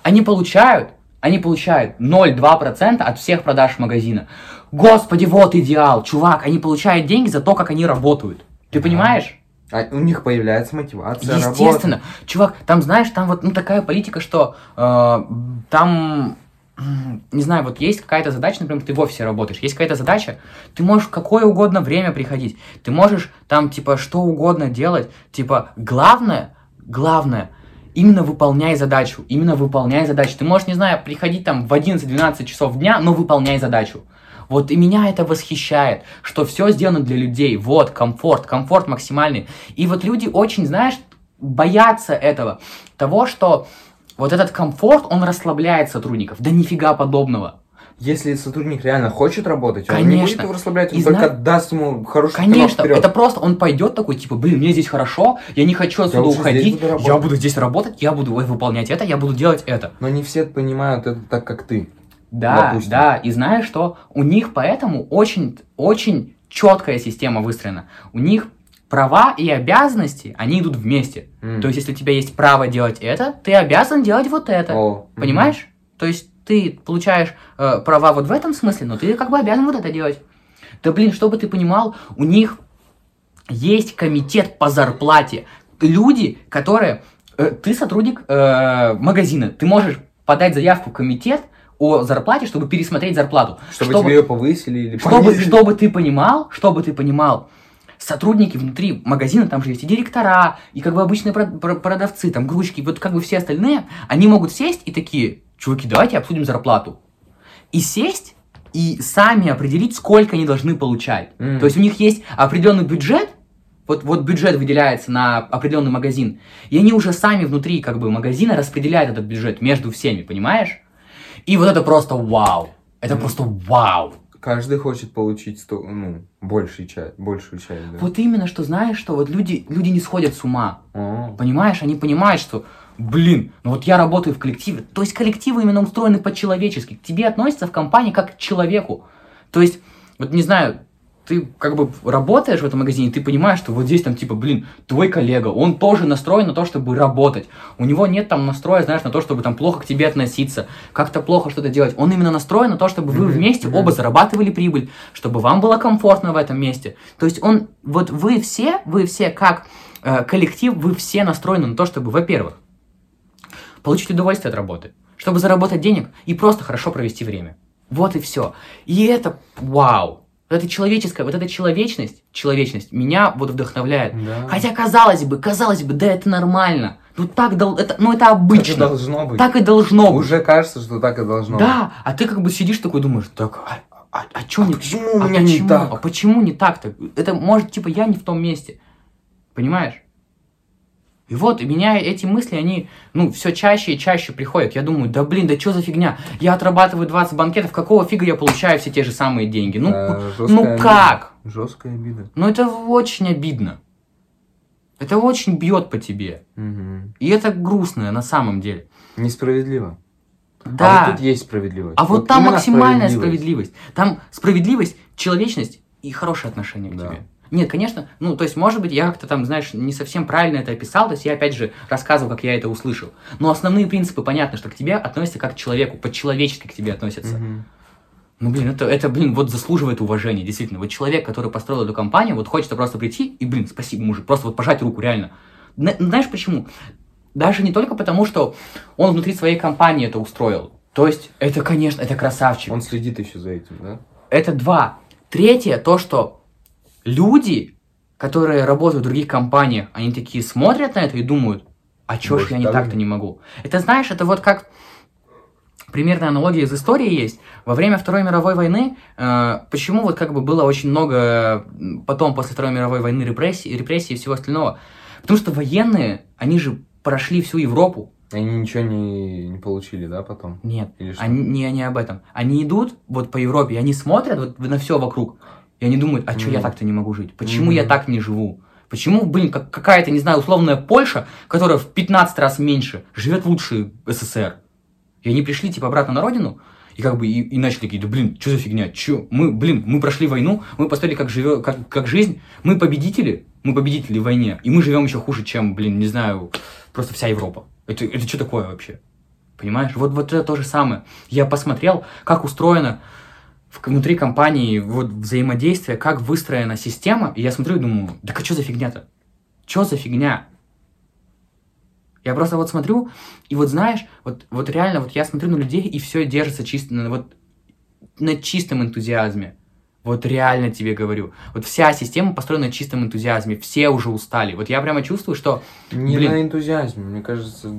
они получают, они получают 0,2% от всех продаж магазина. Господи, вот идеал, чувак, они получают деньги за то, как они работают. Ты понимаешь? А у них появляется мотивация Естественно. Чувак, там, знаешь, там вот ну, такая политика, что э, там, не знаю, вот есть какая-то задача, например, ты в офисе работаешь, есть какая-то задача, ты можешь в какое угодно время приходить, ты можешь там, типа, что угодно делать, типа, главное, главное, именно выполняй задачу, именно выполняй задачу. Ты можешь, не знаю, приходить там в 11-12 часов дня, но выполняй задачу. Вот и меня это восхищает, что все сделано для людей. Вот, комфорт, комфорт максимальный. И вот люди очень, знаешь, боятся этого. Того, что вот этот комфорт, он расслабляет сотрудников. Да нифига подобного. Если сотрудник реально хочет работать, он не будет Конечно. его расслаблять, он И только зна- даст ему хороший Конечно, вперед. это просто он пойдет такой, типа, блин, мне здесь хорошо, я не хочу отсюда здесь уходить, буду работать». я буду здесь работать, я буду выполнять это, я буду делать это. Но не все понимают это так, как ты. Да, Допустим. да, и знаешь что? У них поэтому очень, очень четкая система выстроена. У них права и обязанности, они идут вместе. М. То есть, если у тебя есть право делать это, ты обязан делать вот это. Мгм. Понимаешь? То есть, ты получаешь э, права вот в этом смысле, но ты как бы обязан вот это делать. Да блин, чтобы ты понимал, у них есть комитет по зарплате. Люди, которые... э, ты сотрудник э, магазина, ты можешь подать заявку в комитет о зарплате, чтобы пересмотреть зарплату. Чтобы, тебе ее повысили или чтобы, чтобы ты понимал, чтобы ты понимал, сотрудники внутри магазина, там же есть и директора, и как бы обычные прод- про- продавцы, там грузчики, вот как бы все остальные, они могут сесть и такие, чуваки, давайте обсудим зарплату. И сесть, и сами определить, сколько они должны получать. М. То есть у них есть определенный бюджет, вот, вот бюджет выделяется на определенный магазин, и они уже сами внутри как бы магазина распределяют этот бюджет между всеми, понимаешь? И вот это просто вау. Это Мгм. просто вау. Каждый хочет получить сто, ну, большую часть, большую часть, да. Вот именно, что знаешь, что вот люди, люди не сходят с ума. О, Понимаешь, они понимают, что, блин, ну вот я работаю в коллективе. То есть коллективы именно устроены по-человечески. К тебе относятся в компании как к человеку. То есть, вот не знаю, ты как бы работаешь в этом магазине, ты понимаешь, что вот здесь там типа, блин, твой коллега, он тоже настроен на то, чтобы работать. У него нет там настроя, знаешь, на то, чтобы там плохо к тебе относиться, как-то плохо что-то делать. Он именно настроен на то, чтобы вы вместе оба зарабатывали прибыль, чтобы вам было комфортно в этом месте. То есть он, вот вы все, вы все как э, коллектив, вы все настроены на то, чтобы, во-первых, получить удовольствие от работы, чтобы заработать денег и просто хорошо провести время. Вот и все. И это вау. Вот эта человеческая, вот эта человечность, человечность меня вот вдохновляет. да. Хотя казалось бы, казалось бы, да это нормально. Ну так, дол- это, ну это Так и обычно. должно быть. Так и должно быть. Уже кажется, что так и должно быть. Да, а ты как бы сидишь такой думаешь, так, а, а, а чё не Почему у а меня не почему? так? А почему не так-то? Это может, типа, я не в том месте. Понимаешь? И вот, и меня эти мысли, они, ну, все чаще и чаще приходят. Я думаю, да блин, да что за фигня? Я отрабатываю 20 банкетов, какого фига я получаю все те же самые деньги? Ну, Да, ну как? обида. Жесткая обида. Ну это очень обидно. Это очень бьет по тебе. Мгм. И это грустно на самом деле. Несправедливо. Да. А вот тут есть справедливость. А вот, там именно максимальная справедливость. Там справедливость, человечность и хорошее отношение к Да. тебе. Нет, конечно, ну, то есть, может быть, я как-то там, знаешь, не совсем правильно это описал, то есть я, опять же, рассказывал, как я это услышал. Но основные принципы понятно, что к тебе относятся как к человеку, по-человечески к тебе относятся. Ну, блин, это, это, блин, вот заслуживает уважения, действительно. Вот человек, который построил эту компанию, вот хочется просто прийти и, блин, спасибо, мужик, просто вот пожать руку, реально. На- знаешь почему? Даже не только потому, что он внутри своей компании это устроил. То есть, это, конечно, это красавчик. Он следит еще за этим, да? Это два. Третье, то, что люди, которые работают в других компаниях, они такие смотрят на это и думают, а чё ж Может, я не так так-то не могу? Это, знаешь, это вот как примерная аналогия из истории есть. Во время Второй мировой войны, э, почему вот как бы было очень много потом, после Второй мировой войны, репрессий, репрессий и всего остального? Потому что военные, они же прошли всю Европу. Они ничего не, не получили, да, потом? Нет, Или что? они не, они об этом. Они идут вот по Европе, они смотрят вот на все вокруг, и они думают, а что я Мгм. так-то не могу жить? Почему Мгм. я так не живу? Почему, блин, как, какая-то, не знаю, условная Польша, которая в 15 раз меньше, живет лучше СССР? И они пришли, типа, обратно на родину, и как бы, и, и начали такие, да блин, что за фигня, чё? Мы, блин, мы прошли войну, мы посмотрели, как живет, как, как жизнь, мы победители, мы победители в войне, и мы живем еще хуже, чем, блин, не знаю, просто вся Европа. Это, это что такое вообще? Понимаешь? Вот, вот это то же самое. Я посмотрел, как устроено внутри компании вот взаимодействие, как выстроена система, и я смотрю и думаю, да а что за фигня-то? Что за фигня? Я просто вот смотрю, и вот знаешь, вот, вот реально, вот я смотрю на людей, и все держится чисто на, вот, на чистом энтузиазме. Вот реально тебе говорю. Вот вся система построена на чистом энтузиазме. Все уже устали. Вот я прямо чувствую, что Не Блин. на энтузиазме, мне кажется,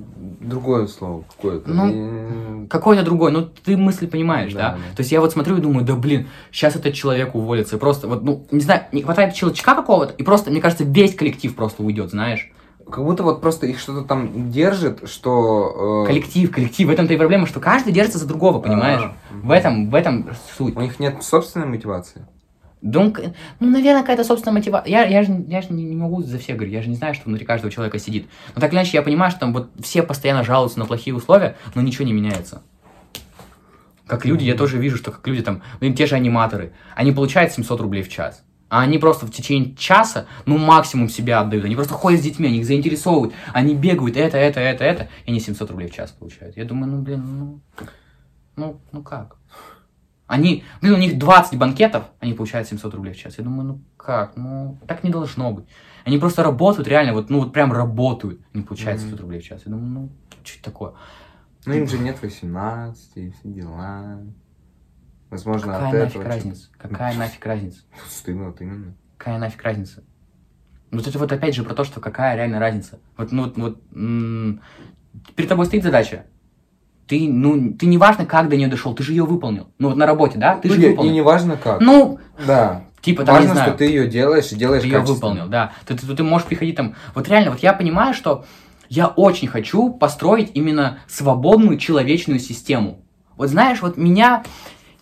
другое слово какое-то. Ну, И- какой-то другой, ну ты мысль понимаешь, да? Да, да. То есть я вот смотрю и думаю, да блин, сейчас этот человек уволится, и просто вот, ну, не знаю, не хватает щелчка какого-то, и просто, мне кажется, весь коллектив просто уйдет, знаешь? Как будто вот просто их что-то там держит, что... э, Коллектив, коллектив, в этом-то и проблема, что каждый держится за другого, понимаешь? а, В этом, в этом суть. У них нет собственной мотивации. Да он ну, наверное, какая-то собственная мотивация. Я, я же, я же не, не могу за всех говорить, я же не знаю, что внутри каждого человека сидит. Но так или иначе, я понимаю, что там вот все постоянно жалуются на плохие условия, но ничего не меняется. Как люди, я тоже вижу, что как люди там, блин, те же аниматоры, они получают 700 рублей в час. А они просто в течение часа, ну, максимум себя отдают. Они просто ходят с детьми, они их заинтересовывают. Они бегают, это, это, это, это, и они 700 рублей в час получают. Я думаю, ну, блин, ну, ну, ну как? Они, блин, у них 20 банкетов, они получают 700 рублей в час. Я думаю, ну как? Ну, так не должно быть. Они просто работают, реально, вот, ну, вот прям работают, они получают 700 рублей в час. Я думаю, ну, что это такое? Ну, им же нет 18, и все дела. Возможно, Какая от нафиг этого... что-то- разница? Какая нафиг разница? (laughs) Стыдно, вот именно. Какая нафиг разница? Вот это вот опять же про то, что какая реально разница. Вот, ну, вот, вот м, перед тобой стоит задача. Ты, ну, ты не важно, как до нее дошел, ты же ее выполнил. Ну, вот на работе, да? Ты Ну, же не- выполнил. И не важно как. Ну, Да. типа, там, не Важно, знаю. что ты ее делаешь и делаешь Ты ее выполнил, да. Ты, ты, ты можешь приходить там. Вот реально, вот я понимаю, что я очень хочу построить именно свободную человечную систему. Вот знаешь, вот меня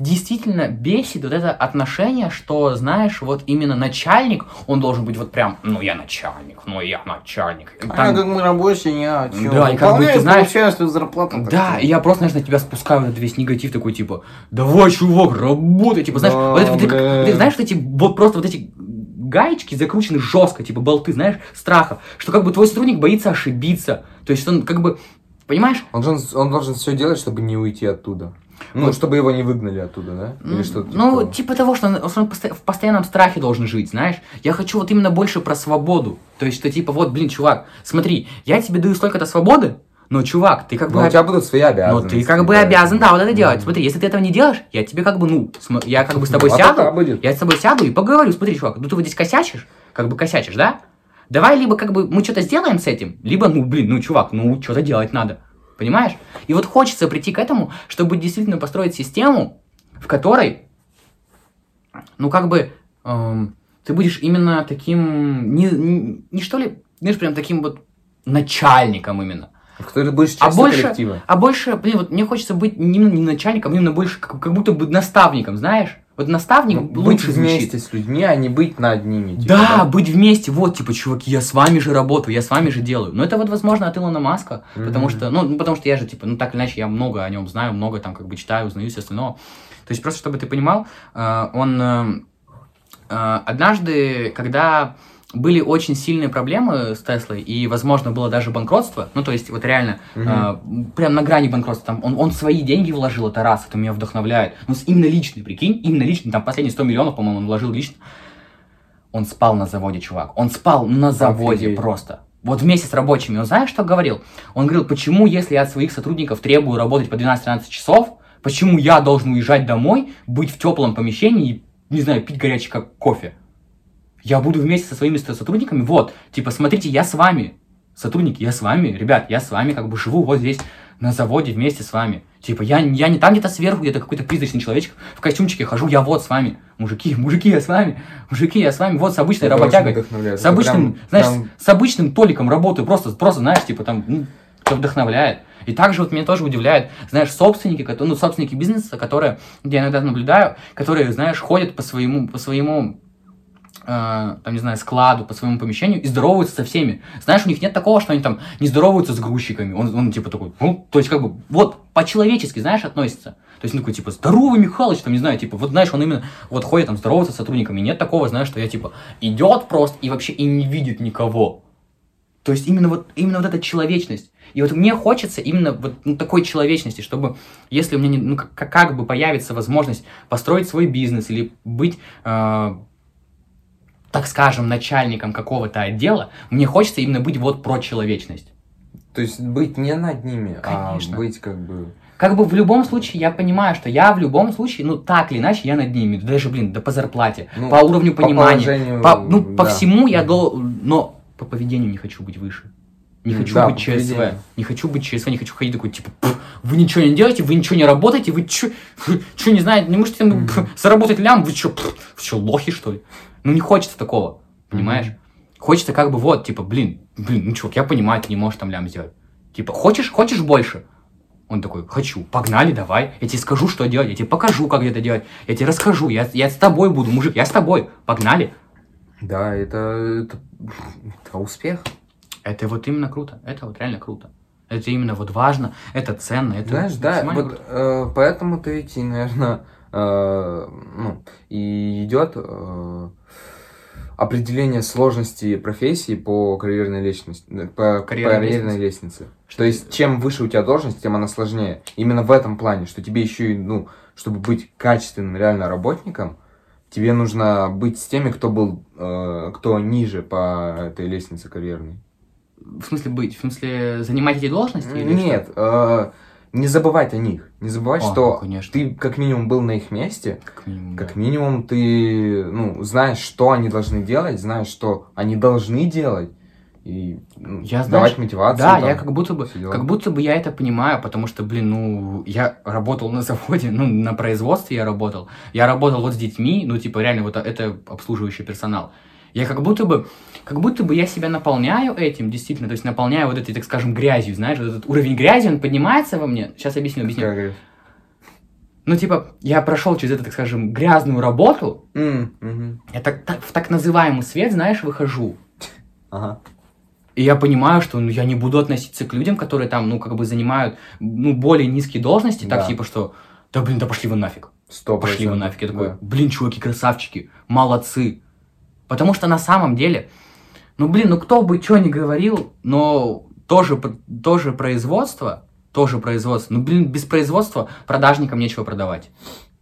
действительно бесит вот это отношение, что, знаешь, вот именно начальник, он должен быть вот прям, ну я начальник, ну я начальник. Там- как мы рабочие, я чё, Да, и как бы, ты знаешь- свою зарплату. Да, и я просто, знаешь, на тебя спускаю этот весь негатив такой, типа, давай, чувак, работай, типа, знаешь, Да, вот это, вот, бля. вот это, знаешь, вот эти, вот просто вот эти гаечки закручены жестко, типа, болты, знаешь, страха, что как бы твой сотрудник боится ошибиться, то есть он как бы, понимаешь, Он должен, он должен все делать, чтобы не уйти оттуда. Ну, Вот. чтобы его не выгнали оттуда, да? Или что-то Ну, такого? типа того, что он, в постоянном страхе должен жить, знаешь. Я хочу вот именно больше про свободу. То есть, что типа, вот, блин, чувак, смотри, я тебе даю столько-то свободы, но, чувак, ты как бы... Но у тебя будут свои Но обязанности. ты как бы да. обязан, да, вот это делать. Мгм. Смотри, если ты этого не делаешь, я тебе как бы, ну, см- я как бы с тобой Ну, а сяду, будет. я с тобой сяду и поговорю. Смотри, чувак, ну ты вот здесь косячишь, как бы косячишь, да? Давай либо как бы мы что-то сделаем с этим, либо, ну, блин, ну, чувак, ну, что-то делать надо. Понимаешь? И вот хочется прийти к этому, чтобы действительно построить систему, в которой, ну, как бы, эм, ты будешь именно таким, не, не, не что ли, знаешь, прям таким вот начальником именно. Кто ты будешь А частью больше, коллектива. а больше, блин, вот мне хочется быть не, не начальником, а именно больше как, как будто бы наставником, знаешь? Вот наставник Ну, быть лучше вместе звучит. с людьми, а не быть над ними. типа, Да, быть вместе, вот, типа, чуваки, я с вами же работаю, я с вами же делаю. Но это вот, возможно, от Илона Маска, потому Мгм. что, ну, ну, потому что я же, типа, ну, так или иначе, я много о нем знаю, много там, как бы, читаю, узнаю все остальное. То есть, просто, чтобы ты понимал, э, он э, э, однажды, когда были очень сильные проблемы с Теслой, и, возможно, было даже банкротство, ну, то есть, вот реально, э, прям на грани банкротства, там, он, он свои деньги вложил, это раз, это меня вдохновляет. Ну, именно личный, прикинь, именно личный, там, последние 100 миллионов, по-моему, он вложил лично. Он спал на заводе, чувак, он спал на заводе Офигеть. просто. Вот вместе с рабочими, он знаешь, что говорил? Он говорил, почему, если я от своих сотрудников требую работать по 12-13 часов, почему я должен уезжать домой, быть в теплом помещении и, не знаю, пить горячий как кофе? Я буду вместе со своими со- сотрудниками, вот, типа, смотрите, я с вами, сотрудники, я с вами, ребят, я с вами как бы живу вот здесь на заводе вместе с вами. Типа, я, я не там где-то сверху, где-то какой-то призрачный человечек в костюмчике хожу, я вот с вами. Мужики, (laughs) мужики, я с вами. Мужики, я с вами. Вот с обычной Это работягой. С обычным, прям- знаешь, прям- с обычным Толиком работаю, просто, просто, знаешь, типа там, ну, это вдохновляет. И также вот меня тоже удивляет, знаешь, собственники, которые, ну, собственники бизнеса, которые, я иногда наблюдаю, которые, знаешь, ходят по своему, по своему, э, там, не знаю, складу, по своему помещению и здороваются со всеми. Знаешь, у них нет такого, что они там не здороваются с грузчиками. Он, он типа такой, ну, то есть, как бы, вот, по-человечески, знаешь, относится. То есть, он такой, типа, здоровый Михалыч, там, не знаю, типа, вот, знаешь, он именно, вот, ходит там, здоровается с сотрудниками. Нет такого, знаешь, что я, типа, идет просто и вообще и не видит никого. То есть именно вот, именно вот эта человечность. И вот мне хочется именно вот ну, такой человечности, чтобы, если у меня не, ну, как, как бы появится возможность построить свой бизнес или быть, э, так скажем, начальником какого-то отдела, мне хочется именно быть вот про человечность. То есть быть не над ними, Конечно. а быть как бы... Как бы в любом случае я понимаю, что я в любом случае, ну так или иначе, я над ними, даже, блин, да по зарплате, Ну, по уровню по понимания, положению, по, ну, по да. всему я должен, но по поведению не хочу быть выше. Не хочу да, быть по ЧСВ. поведению. Не хочу быть ЧСВ, не хочу ходить такой, типа, «Пф, вы ничего не делаете, вы ничего не работаете, вы что, (laughs) что не знаете, не можете там, пф, заработать лям, вы что, вы что, лохи, что ли? Ну, не хочется такого, понимаешь? Хочется как бы вот, типа, блин, блин, ну, чувак, я понимаю, ты не можешь там лям сделать. Типа, хочешь, хочешь больше? Он такой, хочу, погнали, давай, я тебе скажу, что делать, я тебе покажу, как это делать, я тебе расскажу, я, я с тобой буду, мужик, я с тобой, погнали. Да, это, это, это успех. Это вот именно круто, это вот реально круто. Это именно вот важно, это ценно, это Знаешь, да, вот круто. э, поэтому-то ведь и, наверное, ну, и идет э, определение сложности профессии по карьерной лестнице. По Карьерной карьерной лестнице. То есть, чем выше у тебя должность, тем она сложнее. Именно в этом плане, что тебе еще и, ну, чтобы быть качественным реально работником, тебе нужно быть с теми, кто был, э, кто ниже по этой лестнице карьерной. В смысле быть, в смысле занимать эти должности? или Нет, э, не забывать о них. Не забывать, А, что конечно. ты как минимум был на их месте? Как минимум, как да. минимум ты ну, знаешь, что они должны делать, знаешь, что они должны делать. И ну, Я, давать знаешь, мотивацию. Да, там, я как будто бы, как будто бы я это понимаю, потому что, блин, ну, я работал на заводе, ну, на производстве я работал. Я работал вот с детьми, ну, типа, реально, вот это обслуживающий персонал. Я как будто бы, как будто бы я себя наполняю этим, действительно, то есть наполняю вот этой, так скажем, грязью, знаешь, вот этот уровень грязи, он поднимается во мне. Сейчас объясню, объясню. Как говоришь? Ну, типа, я прошел через эту, так скажем, грязную работу, М, мгм. я так, так- в так называемый свет, знаешь, выхожу. Ага. И я понимаю, что ну, я не буду относиться к людям, которые там, ну, как бы занимают, ну, более низкие должности, так Да. типа, что, да, блин, да пошли вы нафиг. Сто Пошли вы нафиг. Я такой, да. блин, чуваки, красавчики, молодцы. Потому что на самом деле, ну, блин, ну, кто бы что ни говорил, но тоже, тоже производство, тоже производство, ну, блин, без производства продажникам нечего продавать.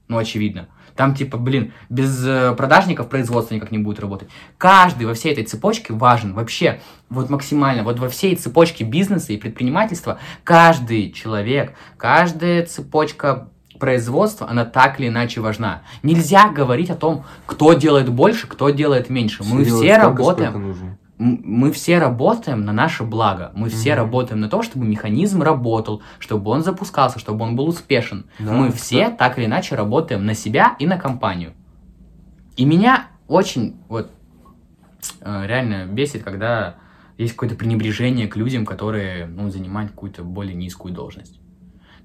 Ну, очевидно. Там, типа, блин, без э, продажников производство никак не будет работать. Каждый во всей этой цепочке важен. Вообще, вот максимально, вот во всей цепочке бизнеса и предпринимательства, каждый человек, каждая цепочка производства, она так или иначе важна. Нельзя говорить о том, кто делает больше, кто делает меньше. Мы все столько, работаем. сколько нужно. мы все работаем на наше благо. Мы все Мгм. работаем на то, чтобы механизм работал, чтобы он запускался, чтобы он был успешен. Да, мы все так или иначе работаем на себя и на компанию. И меня очень вот э, реально бесит, когда есть какое-то пренебрежение к людям, которые ну, занимают какую-то более низкую должность.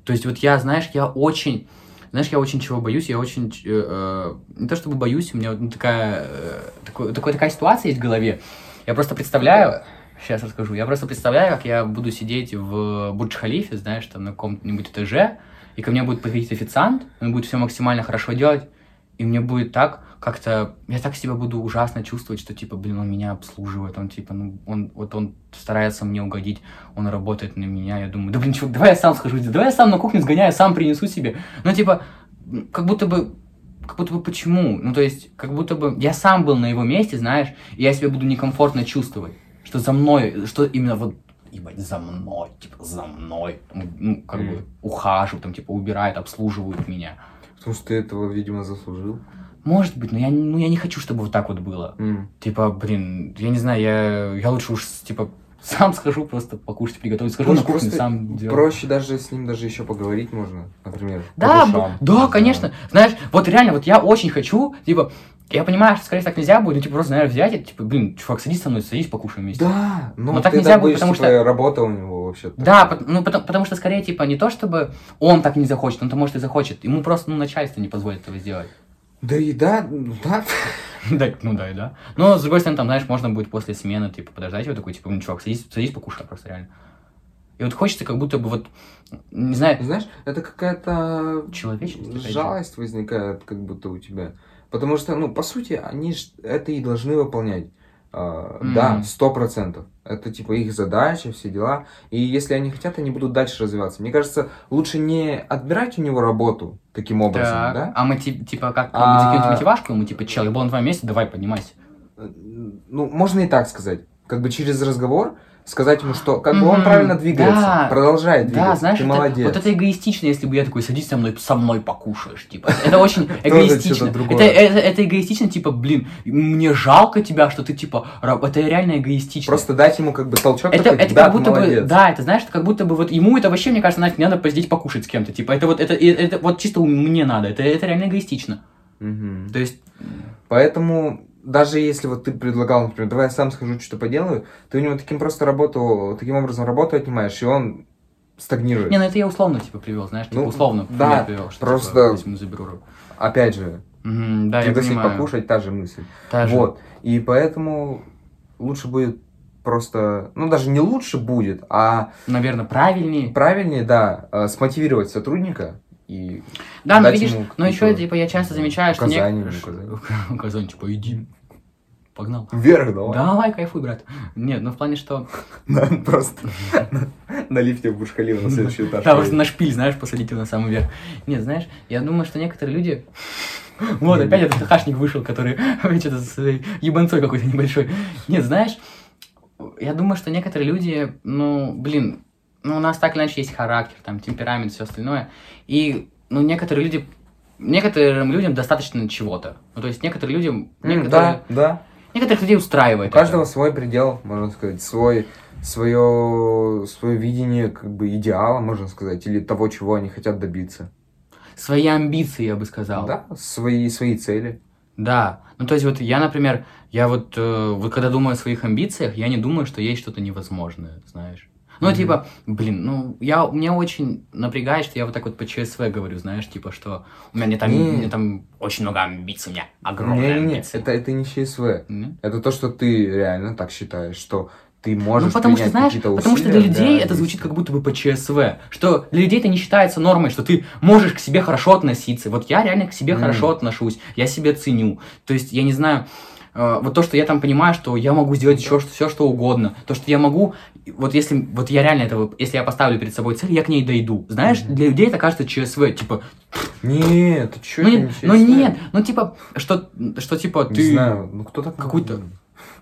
То есть вот я, знаешь, я очень, знаешь, я очень чего боюсь, я очень, э, э, не то чтобы боюсь, у меня вот такая, э, такой, такой- такая ситуация есть в голове. Я просто представляю, сейчас расскажу, я просто представляю, как я буду сидеть в Бурдж-Халифе, знаешь, там на каком-нибудь этаже, и ко мне будет подходить официант, он будет все максимально хорошо делать, и мне будет так как-то, я так себя буду ужасно чувствовать, что типа, блин, он меня обслуживает, он типа, ну, он, вот он старается мне угодить, он работает на меня, я думаю, да блин, чувак, давай я сам схожу, давай я сам на кухню сгоняю, сам принесу себе. Ну, типа, как будто бы, как будто бы почему? Ну, то есть, как будто бы я сам был на его месте, знаешь, и я себя буду некомфортно чувствовать, что за мной, что именно вот ебать, за мной, типа, за мной, ну, как Мгм. бы, ухаживают, там, типа, убирают, обслуживают меня. Потому что ты этого, видимо, заслужил. Может быть, но я, ну, я не хочу, чтобы вот так вот было. М. Типа, блин, я не знаю, я, я лучше уж, типа, (laughs) сам схожу просто покушать, приготовить, схожу на кухню, сам делаю. Проще даже с ним даже еще поговорить можно, например. по Да, душам. да, конечно. Знаешь, вот реально, вот я очень хочу, типа, я понимаю, что, скорее всего, так нельзя будет, ну, типа, просто, наверное, взять и, типа, блин, чувак, садись со мной, садись, покушаем вместе. Да, но, Но так нельзя будет, потому типа, что- работа у него вообще. Да, пот- ну, потому, потому что, скорее, типа, не то, чтобы он так не захочет, он-то, может, и захочет. Ему просто, ну, начальство не позволит этого сделать. Да и да, ну да. (laughs) Да, ну да, и да. Но, с другой стороны, там, знаешь, можно будет после смены, типа, подождать его такой, типа, ну, чувак, садись, садись покушай просто реально. И вот хочется как будто бы вот, не знаю, Знаешь, это какая-то Человечность, же. жалость возникает, как будто у тебя. Потому что, ну, по сути, они ж это и должны выполнять. Мгм. Да, сто процентов. Это типа их задача, все дела. И если они хотят, они будут дальше развиваться. Мне кажется, лучше не отбирать у него работу таким образом, так, да? а мы, ти- типа, как, А- мотивашку ему, типа, чел, я был на твоем месте, давай, поднимайся. Ну, можно и так сказать. Как бы через разговор сказать ему, что как бы он правильно двигается, да. продолжает двигаться. Да, знаешь, ты это- молодец. вот это эгоистично, если бы я такой, садись со мной, со мной покушаешь, типа. Это очень (laughs) эгоистично. Это, это, это эгоистично, типа, блин, мне жалко тебя, что ты, типа, это реально эгоистично. Просто дать ему как бы толчок это, такой, это да, как будто бы, молодец. да, это знаешь, это как будто бы вот ему это вообще, мне кажется, нафиг надо посидеть покушать с кем-то, типа, это вот, это, это, вот чисто мне надо, это, это реально эгоистично. Мгм. То есть, Поэтому даже если вот ты предлагал, например, давай я сам схожу, что-то поделаю, ты у него таким просто работу, таким образом работу отнимаешь, и он стагнирует. не, ну это я условно, типа, привел, знаешь, типа, Ну, условно да, привел, что, просто- типа, заберу руку. Опять же, Мгм, да, я пригласить понимаю. покушать, та же мысль. Та же. Вот. И поэтому лучше будет просто, ну даже не лучше будет, а Наверное, правильнее. правильнее, да, э, смотивировать сотрудника и Да, но видишь, ему но еще, типа, я часто замечаю, что... указания, указания. Указания, (laughs) типа, иди. Погнал. вверх давай. Давай, кайфуй, брат. Нет, ну в плане, что... (laughs) Просто (laughs) на лифте в Бурж-Халифа на следующий этаж. Да, просто на шпиль, знаешь, посадить его на самый верх. Нет, знаешь, я думаю, что некоторые люди... Вот, опять этот хахашник вышел, который что-то с ебанцой какой-то небольшой. Нет, знаешь, я думаю, что некоторые люди, ну, блин, ну, у нас так или иначе есть характер, там, темперамент, все остальное. И, ну, некоторые люди, некоторым людям достаточно чего-то. Ну, то есть некоторым людям, М, некоторые, Да, да. некоторых людей У устраивает. каждого это. свой предел, можно сказать, свой, свое, свое видение как бы идеала, можно сказать, или того, чего они хотят добиться. Свои амбиции, я бы сказал. Да, свои, свои цели. Да. Ну, то есть, вот я, например, я вот, э, вот когда думаю о своих амбициях, я не думаю, что есть что-то невозможное, знаешь. Ну, Мгм. типа, блин, ну, я, меня очень напрягает, что я вот так вот по ЧСВ говорю, знаешь, типа, что у меня там, Не. у меня там очень много амбиций, у меня огромные Не-не-не, амбиции. это, это не ЧСВ. Не? Это то, что ты реально так считаешь, что ты можешь Ну, потому что, знаешь, какие-то потому что для усилия людей это звучит как будто бы по ЧСВ, что для людей это не считается нормой, что ты можешь к себе хорошо относиться. Вот я реально к себе М. хорошо отношусь, я себя ценю. То есть, я не знаю, вот то, что я там понимаю, что я могу сделать еще все, что угодно. То, что я могу, вот если, вот я реально этого, если я поставлю перед собой цель, я к ней дойду. Знаешь, Мгм. для людей это кажется ЧСВ, типа, Нет, ты что, ну, не- не ну нет, ну типа, что, что типа Не ты... знаю, ну кто так какой-то-?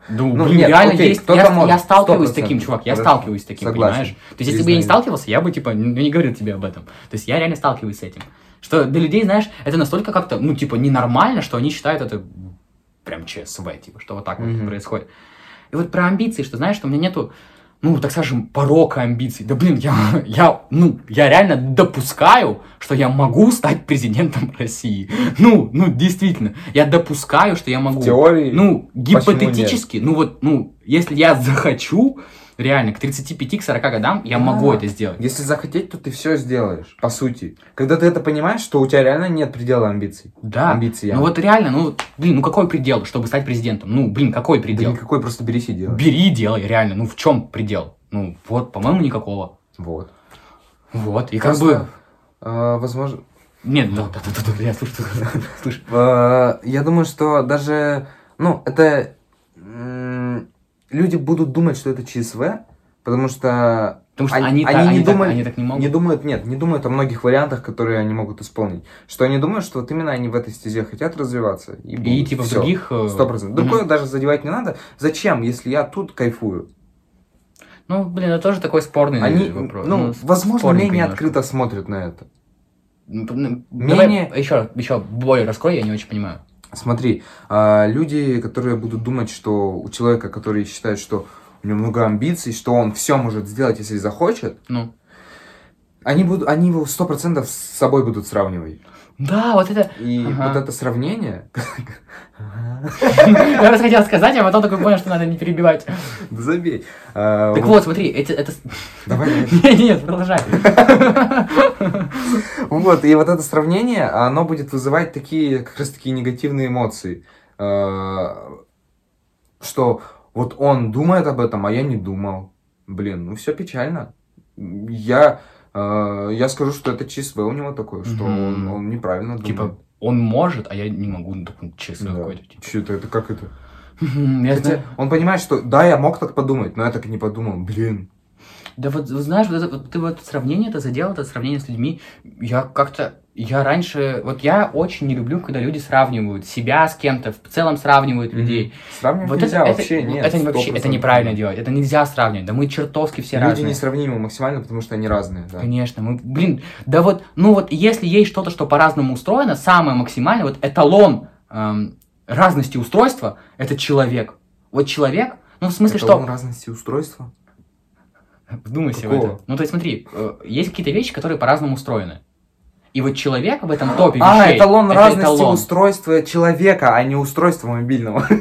Ну, Ну, блин, нет, реально окей, есть. Я, может, я сталкиваюсь с 100%. таким, чувак. Я Хорошо, сталкиваюсь с таким, согласен. понимаешь? То есть, если бы я не сталкивался, я бы, типа, ну, не говорил тебе об этом. То есть, я реально сталкиваюсь с этим. Что для людей, знаешь, это настолько как-то, ну, типа, ненормально, что они считают это прям ЧСВ, типа, что вот так вот Мгм. происходит. И вот про амбиции, что знаешь, что у меня нету, ну, так скажем, порока амбиций. Да блин, я, (laughs) я, ну, я реально допускаю, что я могу стать президентом (laughs) России. Ну, ну, действительно, я допускаю, что я могу. В теории Ну, гипотетически, ну вот, ну, если я захочу, реально, к 35-40 годам я Да. могу это сделать. Если захотеть, то ты все сделаешь, по сути. Когда ты это понимаешь, что у тебя реально нет предела амбиций. Да. Амбиций. Ну вот реально, ну, блин, ну какой предел, чтобы стать президентом? Ну, блин, какой Да предел? никакой, просто берись и делай. Бери и делай, реально. Ну, в чем предел? Ну, вот, по-моему, никакого. Вот. Вот, и как Просто, бы... э, возможно... Нет, да, да, да, да, да, я слышу, слышу. Э, Я думаю, что даже, ну, это люди будут думать, что это ЧСВ, потому что Потому что Они- они, они так, не они, так, думали- они так не могут. не думают, нет, не думают о многих вариантах, которые они могут исполнить. Что они думают, что вот именно они в этой стезе хотят развиваться. И, И типа в Всё. других... э, Сто процентов. Другое даже задевать не надо. Зачем, если я тут кайфую? Ну, блин, это тоже такой спорный Они, вопрос. ну, с- возможно, менее немножко. открыто смотрят на это. М, Менее- Давай еще, еще более раскрой, я не очень понимаю. Смотри, а, люди, которые будут думать, что у человека, который считает, что у него много амбиций, что он все может сделать, если захочет, Ну. Они, будут, они его сто процентов с собой будут сравнивать. Да, вот это... И Ага. вот это сравнение... (laughs) Я просто хотел сказать, а потом такой понял, что надо не перебивать. Да забей. А, Так вот, смотри, это... Давай. (laughs) Нет, нет, продолжай. (laughs) Вот, и вот это сравнение, оно будет вызывать такие, как раз такие негативные эмоции. Э, Что вот он думает об этом, а я не думал. Блин, ну все печально. Я, я скажу, что это ЧСВ у него такое, что он, Мгм. он неправильно думает. Типа, он может, а я не могу, ну, такой честно Да. какой-то. типа. Чё это, это как это? Я Хотя знаю. он понимает, что да, я мог так подумать, но я так и не подумал. Блин. Да вот, знаешь, вот, это- вот ты вот сравнение это задел, это сравнение с людьми. Я как-то, я раньше, вот я очень не люблю, когда люди сравнивают себя с кем-то, в целом сравнивают людей. Сравнивать Вот нельзя это, вообще, это, нет. это вообще, это 100%. неправильно делать, это нельзя сравнивать, да мы чертовски все Люди разные. несравнимы максимально, потому что они разные, да. Конечно, мы, блин, да вот, ну вот, если есть что-то, что по-разному устроено, самое максимальное, вот эталон эм, разности устройства, это человек. Вот человек, ну в смысле, Это что... разности устройства? Вдумайся в Какого? это. Ну, то есть, смотри, э, есть какие-то вещи, которые по-разному устроены. И вот человек в этом топе А, вещей, эталон это разности эталон. устройства человека, а не устройства мобильного. (laughs)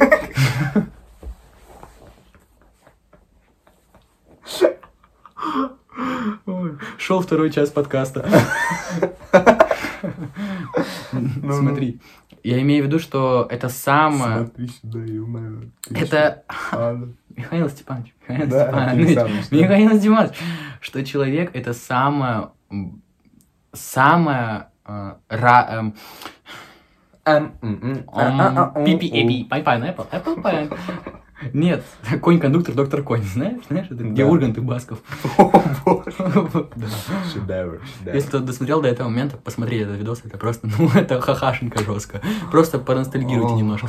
Шел второй час подкаста. (laughs) Ну, Смотри, я имею в виду, что это самое... Смотри сюда, Это... А. (laughs) Михаил Степанович, Михаил Да, Степанович? Михаил Степанович, что человек это самое... Самое... э, ра- эм, Ам, м, м, а, а, а, Ам, у, Пипи, у. эпи, пай пай Apple, Apple пай. (laughs) Нет, конь-кондуктор, доктор конь, знаешь, знаешь, это где. Ургант и Басков. (laughs) О, боже. (laughs) Да. Шедевр. Если кто досмотрел до этого момента, посмотрите этот видос, это просто, ну, это хахашенька жестко. Просто поностальгируйте немножко.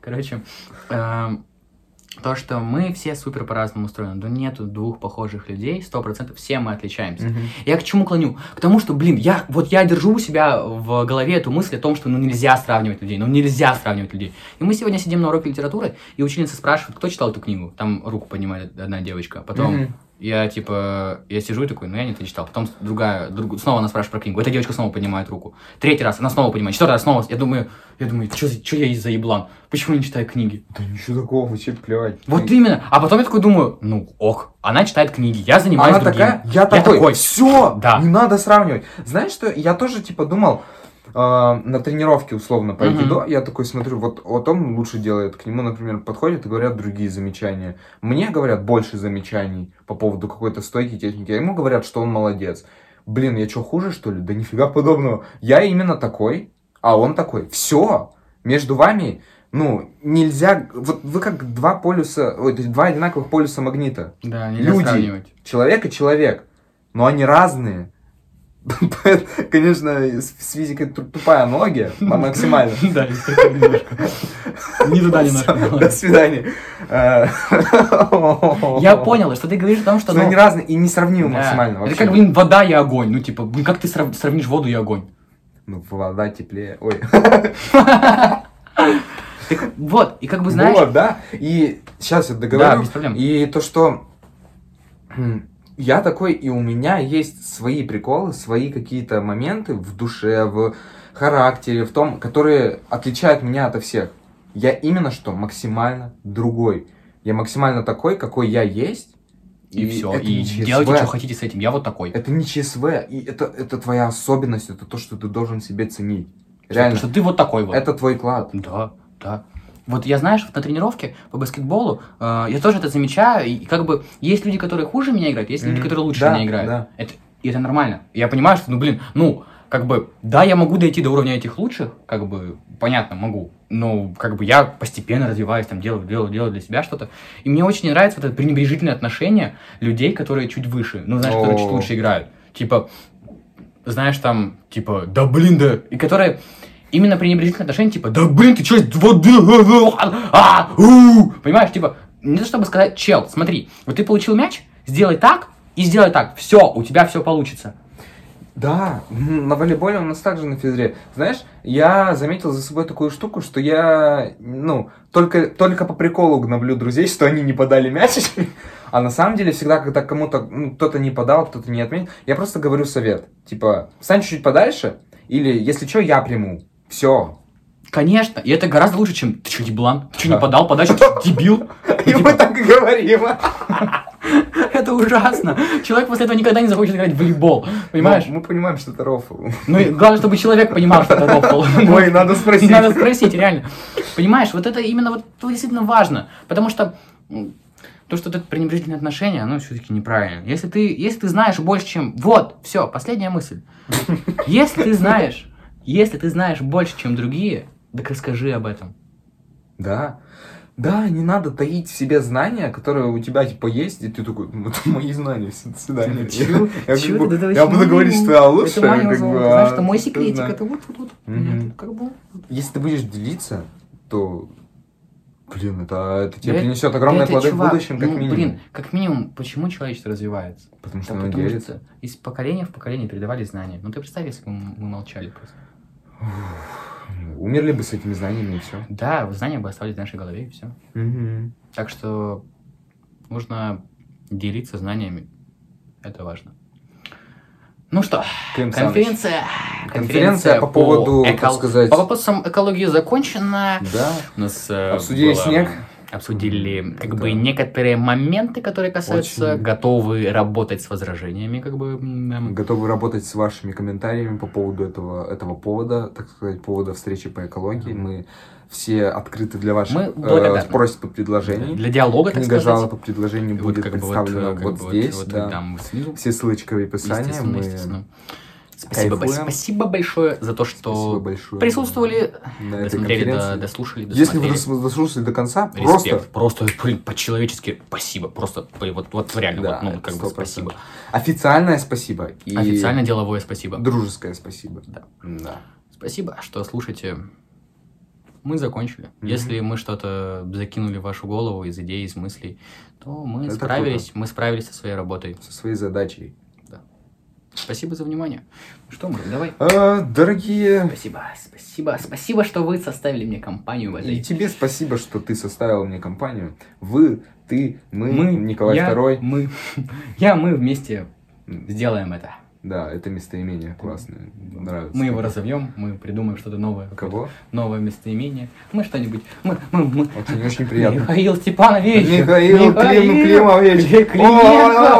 Короче, эм, то, что мы все супер по-разному устроены, но нету двух похожих людей, сто процентов все мы отличаемся. Мгм. Я к чему клоню? К тому, что, блин, я вот я держу у себя в голове эту мысль о том, что ну нельзя сравнивать людей, ну нельзя сравнивать людей. И мы сегодня сидим на уроке литературы, и ученица спрашивает, кто читал эту книгу? Там руку поднимает одна девочка. Потом Мгм. Я типа, я сижу и такой, ну я не это читал. Потом другая, друг- снова она спрашивает про книгу. Эта девочка снова поднимает руку. Третий раз она снова поднимает. Четвертый раз снова. Я думаю, я думаю, что я из-за еблан? Почему я не читаю книги? Да ничего такого, вообще плевать. Вот именно. А потом я такой думаю, ну ок, она читает книги, я занимаюсь Она другим. такая, я такой, все, Да. не надо сравнивать. Знаешь что, я тоже типа думал, э, на тренировке условно по айкидо, я такой смотрю, вот, вот он лучше делает, к нему, например, подходят и говорят другие замечания. Мне говорят больше замечаний по поводу какой-то стойки, техники, а ему говорят, что он молодец. Блин, я что, хуже, что ли? Да нифига подобного. Я именно такой, а он такой. Все. Между вами, ну, нельзя... Вот вы как два полюса... Ой, то есть два одинаковых полюса магнита. Да, нельзя Люди. сравнивать. Человек и человек. Но они разные. (laughs) Конечно, с физикой ту- тупая аналогия, ма- (laughs) максимально. Да, немножко. Не туда Всё, немножко. До свидания. (laughs) Я понял, что ты говоришь о том, что... Ну, они разные и несравнимы да. максимально Это как, блин, вода и огонь. Ну, типа, блин, как ты срав- сравнишь воду и огонь? Ну, вода теплее. Ой. Вот, и как бы знаешь... Вот, да. И сейчас я Да, договорю. без проблем. И то, что м, я такой, и у меня есть свои приколы, свои какие-то моменты в душе, в характере, в том, которые отличают меня от всех. Я именно что максимально другой. Я максимально такой, какой я есть. И, все, это и не ЧСВ. делайте, что хотите с этим. Я вот такой. Это не ЧСВ, и это, это твоя особенность, это то, что ты должен себе ценить. Что- Реально, Что ты вот такой вот. это твой клад. Да, да. Вот я, знаешь, на тренировке по баскетболу э, я тоже это замечаю, и как бы есть люди, которые хуже меня играют, есть люди, Мгм. которые лучше Да, меня играют. да. Это, и это нормально. Я понимаю, что, ну, блин, ну, как бы, да, я могу дойти до уровня этих лучших, как бы, понятно, могу, но, как бы, я постепенно развиваюсь, там, делаю, делаю, делаю для себя что-то. И мне очень не нравится вот это пренебрежительное отношение людей, которые чуть выше, ну, знаешь, которые чуть лучше играют. Типа, знаешь, там, типа, да блин, да, и которые именно пренебрежительное отношение, типа, да блин, ты чё, вот, а, у». понимаешь, типа, не то чтобы сказать, чел, смотри, вот ты получил мяч, сделай так и сделай так, все, у тебя все получится. Да, на волейболе у нас также на физре. Знаешь, я заметил за собой такую штуку, что я, ну, только, только по приколу гноблю друзей, что они не подали мяч. А на самом деле всегда, когда кому-то ну, кто-то не подал, кто-то не отменил, я просто говорю совет. Типа, стань чуть-чуть подальше, или если что, я приму. Все. Конечно, и это гораздо лучше, чем ты что, еблан, ты что, не Да. подал подачу, ты дебил. (laughs) И мы так и говорим. (laughs) Это ужасно. Человек после этого никогда не захочет играть в волейбол, понимаешь? Мы, мы понимаем, что это рофл. Ну, и главное, чтобы человек понимал, что это рофл. (laughs) Ой, надо спросить. Надо спросить, реально. Понимаешь, вот это именно вот это действительно важно. Потому что то, что это пренебрежительное отношение, оно все-таки неправильно. Если ты, если ты знаешь больше, чем... Вот, все, последняя мысль. Если ты знаешь, если ты знаешь больше, чем другие, так расскажи об этом. Да. Да, не надо таить в себе знания, которые у тебя типа есть, и ты такой, ну, это мои знания, все, до свидания. Чё? Я, Чё как бы-? Это я буду говорить, что я лучше, Это как бы, знаешь, а это мой кто секретик, знает. это вот, вот, вот. Как бы... Если ты будешь делиться, то, блин, это, это тебе Да принесет огромные это, плоды чувак, в будущем, как ну, минимум. Блин, как минимум, почему человечество развивается? потому что Да оно потому делится. что из поколения в поколение передавали знания. Ну ты представь, если бы мы молчали просто. Умерли бы с этими знаниями и все. Да, знания бы оставались в нашей голове и все. Так что нужно делиться знаниями. Это важно. Ну что, Клим Саныч. конференция. Конференция по поводу, так эко- сказать- По вопросам экологии закончена. Да. У нас э, Обсудили было- снег. Обсудили как Да. бы некоторые моменты, которые касаются, Очень. готовы работать с возражениями, как бы. м, Готовы работать с вашими комментариями по поводу этого, этого повода, так сказать, повода встречи по экологии. Мы все открыты для ваших Мы э, благодарны. просьб и предложений. Для диалога, так Книга сказать. жалоб и предложений Вот будет как бы вот, представлена э, вот, как бы вот- здесь. вот да. там снизу. Все ссылочки в описании. Естественно, Мы... естественно. Спасибо, бо- спасибо большое за то, что большое. присутствовали, на этой досмотрели, до- дослушали, Если вы досмотрели. дос- дослушали до конца, Респект. просто Просто, блин, по-человечески спасибо. Просто, вот, вот реально, Да, вот, ну, как бы 100%. спасибо. официальное спасибо и Официально деловое спасибо. дружеское спасибо. Да. Да. Спасибо, что слушаете. Мы закончили. Мгм. Если мы что-то закинули в вашу голову из идей, из мыслей, то мы Это справились, мы справились со своей работой. Со своей задачей. Спасибо за внимание. Ну Что, Мурк, давай. А, дорогие, Спасибо, спасибо, спасибо, что вы составили мне компанию в этой. и тебе спасибо, что ты составил мне компанию. Вы, ты, мы, Николай я, II. Мы, я, мы вместе сделаем это. Да, это местоимение классное. Нравится. Мы его разовьем, мы придумаем что-то новое. Кого? Новое местоимение. Мы что-нибудь. Мы, мы, мы. Очень-очень приятно. Михаил Степанович. Михаил Клим- Климович. Клименко.